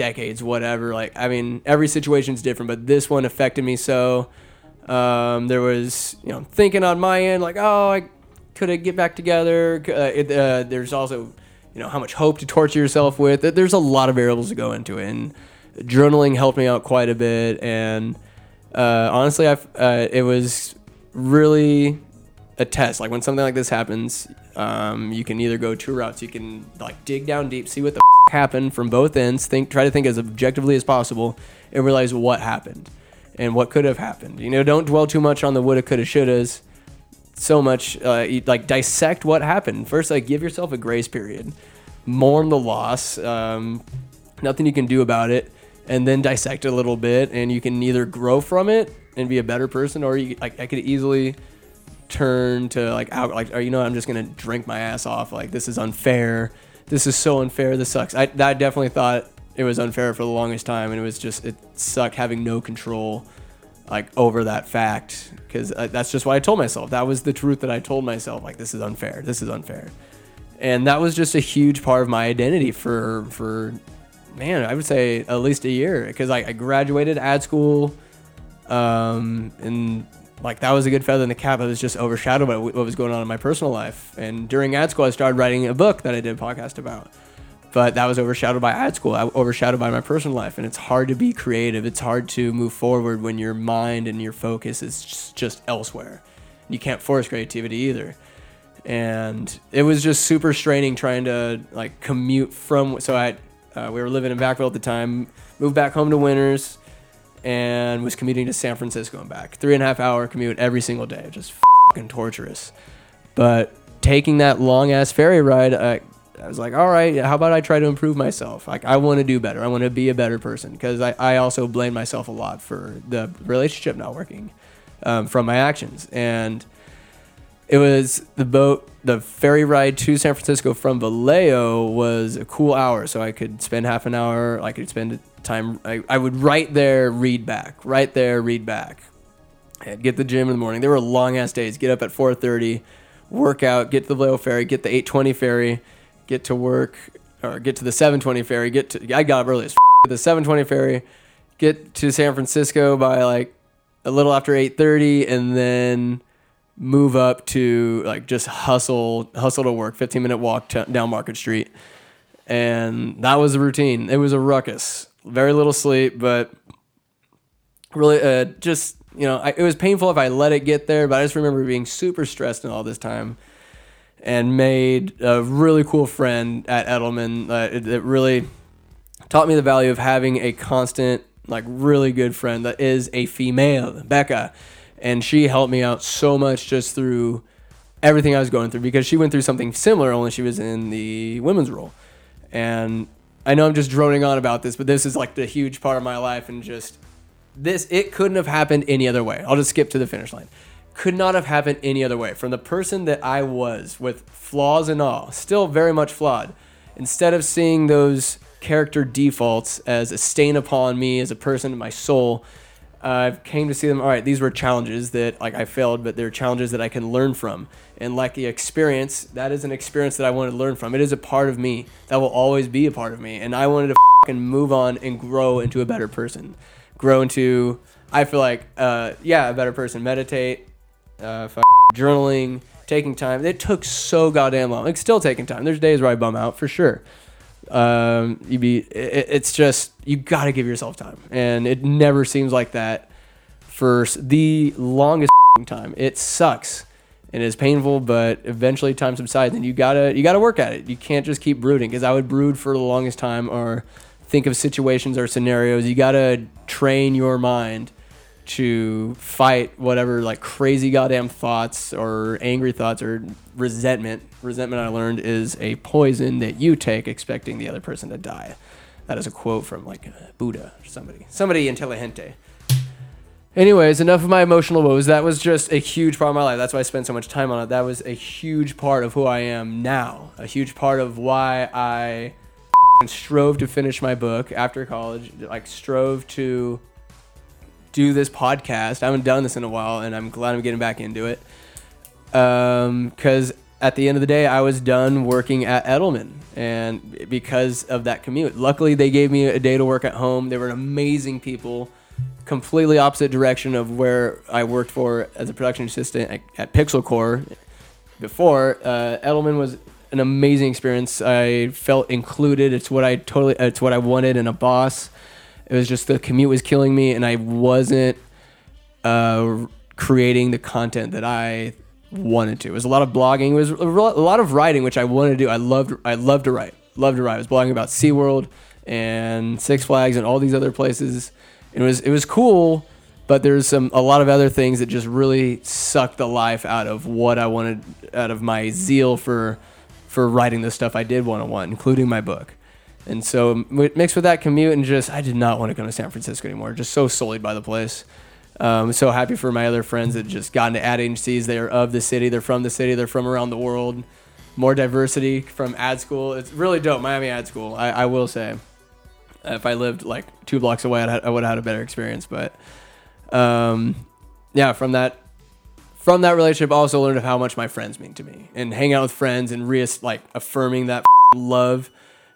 decades whatever like I mean every situation's different but this one affected me so um, there was you know thinking on my end like oh I could get back together uh, it, uh, there's also you know how much hope to torture yourself with there's a lot of variables to go into it and journaling helped me out quite a bit, and uh, honestly, I uh, it was really a test. Like when something like this happens, um, you can either go two routes. You can like dig down deep, see what the f- happened from both ends, think, try to think as objectively as possible, and realize what happened and what could have happened. You know, don't dwell too much on the woulda, coulda, shouldas. So much, uh, like dissect what happened. First, like give yourself a grace period, mourn the loss. Um, nothing you can do about it and then dissect a little bit, and you can either grow from it and be a better person, or you like I could easily turn to like out like or you know I'm just gonna drink my ass off like this is unfair this is so unfair this sucks I, I definitely thought it was unfair for the longest time and it was just it sucked having no control like over that fact because uh, that's just what I told myself. That was the truth that I told myself. Like this is unfair. This is unfair, and that was just a huge part of my identity for for man. I would say at least a year because I, I graduated ad school, um, and like that was a good feather in the cap. It was just overshadowed by what was going on in my personal life. And during ad school, I started writing a book that I did a podcast about but that was overshadowed by ad school, overshadowed by my personal life. And it's hard to be creative. It's hard to move forward when your mind and your focus is just, just elsewhere. You can't force creativity either. And it was just super straining trying to like commute from. So I, uh, we were living in Vacaville at the time, moved back home to Winters, and was commuting to San Francisco and back. Three and a half hour commute every single day, just fucking torturous. But taking that long ass ferry ride, I, I was like, all right, how about I try to improve myself? Like, I want to do better. I want to be a better person because I, I also blame myself a lot for the relationship not working um, from my actions. And it was the boat, the ferry ride to San Francisco from Vallejo was a cool hour. So I could spend half an hour, I could spend time, I, I would write there, read back, right there, read back. I'd get the gym in the morning. There were long ass days. Get up at 4:30, work out, get to the Vallejo ferry, get the 8:20 ferry, get to work or get to the 720 ferry. Get to I got up early as f- the 720 ferry. Get to San Francisco by like a little after 8:30, and then move up to like just hustle hustle to work. 15 minute walk t- down Market Street, and that was the routine. It was a ruckus. Very little sleep, but really uh, just you know I, it was painful if I let it get there. But I just remember being super stressed in all this time and made a really cool friend at Edelman. Uh, it, it really taught me the value of having a constant, like, really good friend that is a female, Becca. And she helped me out so much just through everything I was going through because she went through something similar, only she was in the women's role. And I know I'm just droning on about this, but this is like the huge part of my life and just this, it couldn't have happened any other way. I'll just skip to the finish line could not have happened any other way. From the person that I was, with flaws and all, still very much flawed, instead of seeing those character defaults as a stain upon me as a person, my soul, I came to see them. All right, these were challenges that like I failed, but they're challenges that I can learn from. And like the experience, that is an experience that I wanted to learn from. It is a part of me that will always be a part of me, and I wanted to fucking move on and grow into a better person, grow into. I feel like, uh, yeah, a better person. Meditate, uh, journaling, taking time. It took so goddamn long. It's still taking time. There's days where I bum out for sure. Um, you be it, it's just you got to give yourself time, and it never seems like that for the longest time. It sucks and it's painful, but eventually time subsides, and you gotta you gotta work at it. You can't just keep brooding because I would brood for the longest time or think of situations or scenarios. You gotta train your mind to fight whatever like crazy goddamn thoughts or angry thoughts or resentment. Resentment I learned is a poison that you take expecting the other person to die. That is a quote from like uh, Buddha or somebody. Somebody intelligente. Anyways, enough of my emotional woes. That was just a huge part of my life. That's why I spent so much time on it. That was a huge part of who I am now. A huge part of why I strove to finish my book after college. Like strove to do this podcast. I haven't done this in a while, and I'm glad I'm getting back into it. Because um, at the end of the day, I was done working at Edelman, and because of that commute, luckily they gave me a day to work at home. They were amazing people, completely opposite direction of where I worked for as a production assistant at, at Pixel Core. Before uh, Edelman was an amazing experience. I felt included. It's what I totally. It's what I wanted in a boss. It was just the commute was killing me, and I wasn't uh, creating the content that I wanted to. It was a lot of blogging. It was a lot of writing, which I wanted to do. I loved. I loved to write. Loved to write. I was blogging about SeaWorld and Six Flags and all these other places. It was it was cool, but there's some a lot of other things that just really sucked the life out of what I wanted, out of my zeal for for writing the stuff I did want to want, including my book. And so mixed with that commute and just, I did not want to come to San Francisco anymore. Just so sullied by the place. Um, so happy for my other friends that just got into ad agencies. They are of the city. They're from the city. They're from around the world. More diversity from ad school. It's really dope. Miami ad school. I, I will say, if I lived like two blocks away, I'd, I would have had a better experience. But um, yeah, from that from that relationship, I also learned of how much my friends mean to me, and hang out with friends and re like affirming that love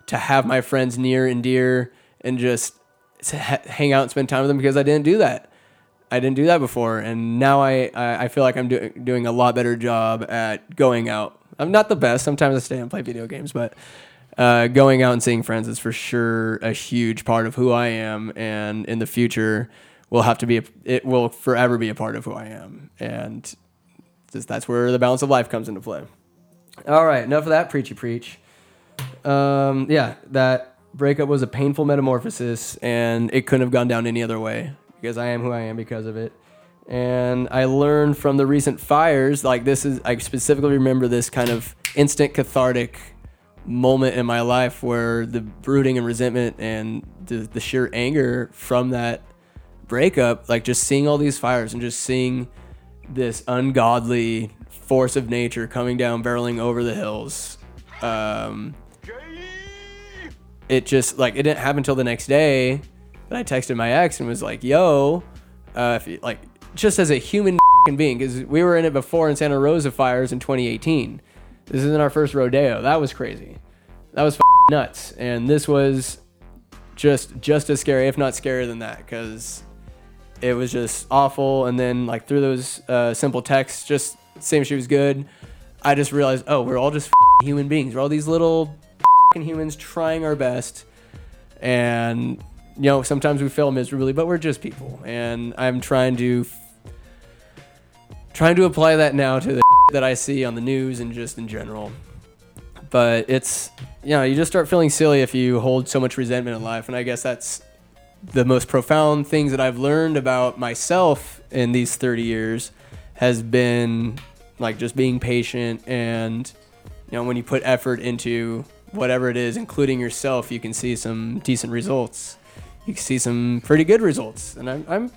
to have my friends near and dear, and just hang out and spend time with them because I didn't do that. I didn't do that before, and now I I, I feel like I'm do, doing a lot better job at going out. I'm not the best. Sometimes I stay and play video games, but uh, going out and seeing friends is for sure a huge part of who I am, and in the future will have to be a, it will forever be a part of who I am, and just, that's where the balance of life comes into play. All right, enough of that preachy preach. Um, yeah, that breakup was a painful metamorphosis, and it couldn't have gone down any other way because I am who I am because of it. And I learned from the recent fires, like this is, I specifically remember this kind of instant cathartic moment in my life where the brooding and resentment and the, the sheer anger from that breakup, like just seeing all these fires and just seeing this ungodly force of nature coming down, barreling over the hills. Um, it just like it didn't happen until the next day that I texted my ex and was like, "Yo, uh, if you, like just as a human being, because we were in it before in Santa Rosa fires in 2018. This isn't our first rodeo. That was crazy. That was nuts, and this was just just as scary, if not scarier than that, because it was just awful. And then like through those uh, simple texts, just same she was good. I just realized, oh, we're all just human beings. We're all these little humans trying our best, and you know sometimes we fail miserably, but we're just people. And I'm trying to trying to apply that now to the that I see on the news and just in general. But it's you know you just start feeling silly if you hold so much resentment in life, and I guess that's the most profound things that I've learned about myself in these 30 years has been like just being patient and you know when you put effort into whatever it is including yourself you can see some decent results you can see some pretty good results and i'm, I'm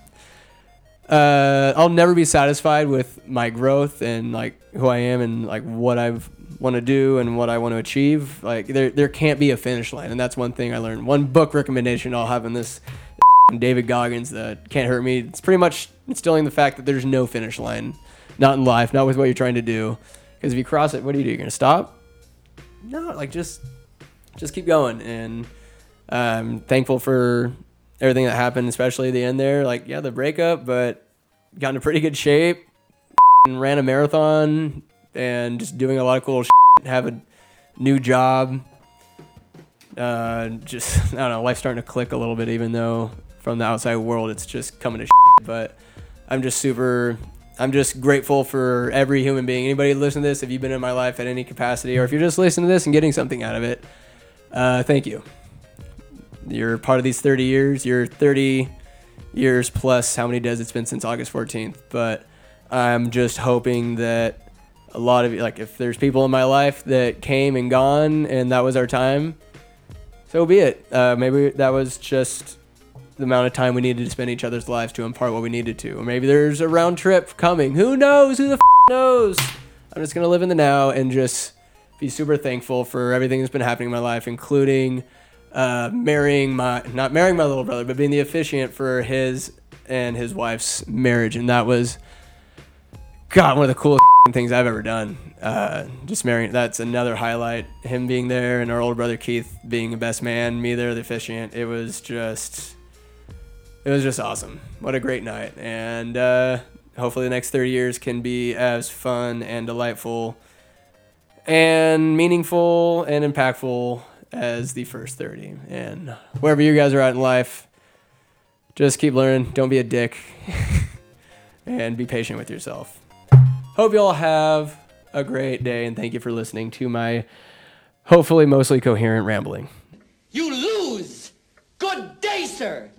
uh, i'll never be satisfied with my growth and like who i am and like what i've want to do and what i want to achieve like there, there can't be a finish line and that's one thing i learned one book recommendation i'll have in this David Goggins that can't hurt me. It's pretty much instilling the fact that there's no finish line, not in life, not with what you're trying to do. Because if you cross it, what do you do? You're gonna stop? No, like just just keep going. And I'm thankful for everything that happened, especially the end there. Like yeah, the breakup, but got in pretty good shape. and Ran a marathon and just doing a lot of cool shit. Have a new job. Uh, just I don't know, life's starting to click a little bit, even though from the outside world, it's just coming to shit. But I'm just super. I'm just grateful for every human being. Anybody listen to this, if you've been in my life at any capacity, or if you're just listening to this and getting something out of it, uh, thank you. You're part of these 30 years. You're 30 years plus how many days it's been since August 14th. But I'm just hoping that a lot of you, like, if there's people in my life that came and gone and that was our time, so be it. Uh, maybe that was just the amount of time we needed to spend each other's lives to impart what we needed to. Or maybe there's a round trip coming. Who knows? Who the f- knows? I'm just gonna live in the now and just be super thankful for everything that's been happening in my life, including uh, marrying my not marrying my little brother, but being the officiant for his and his wife's marriage, and that was God one of the coolest things I've ever done. Uh, just marrying that's another highlight. Him being there and our older brother Keith being the best man, me there the officiant. It was just it was just awesome. What a great night. And uh, hopefully the next 30 years can be as fun and delightful and meaningful and impactful as the first 30. And wherever you guys are at in life, just keep learning. Don't be a dick. and be patient with yourself. Hope you all have a great day and thank you for listening to my hopefully mostly coherent rambling. You lose! Good day, sir!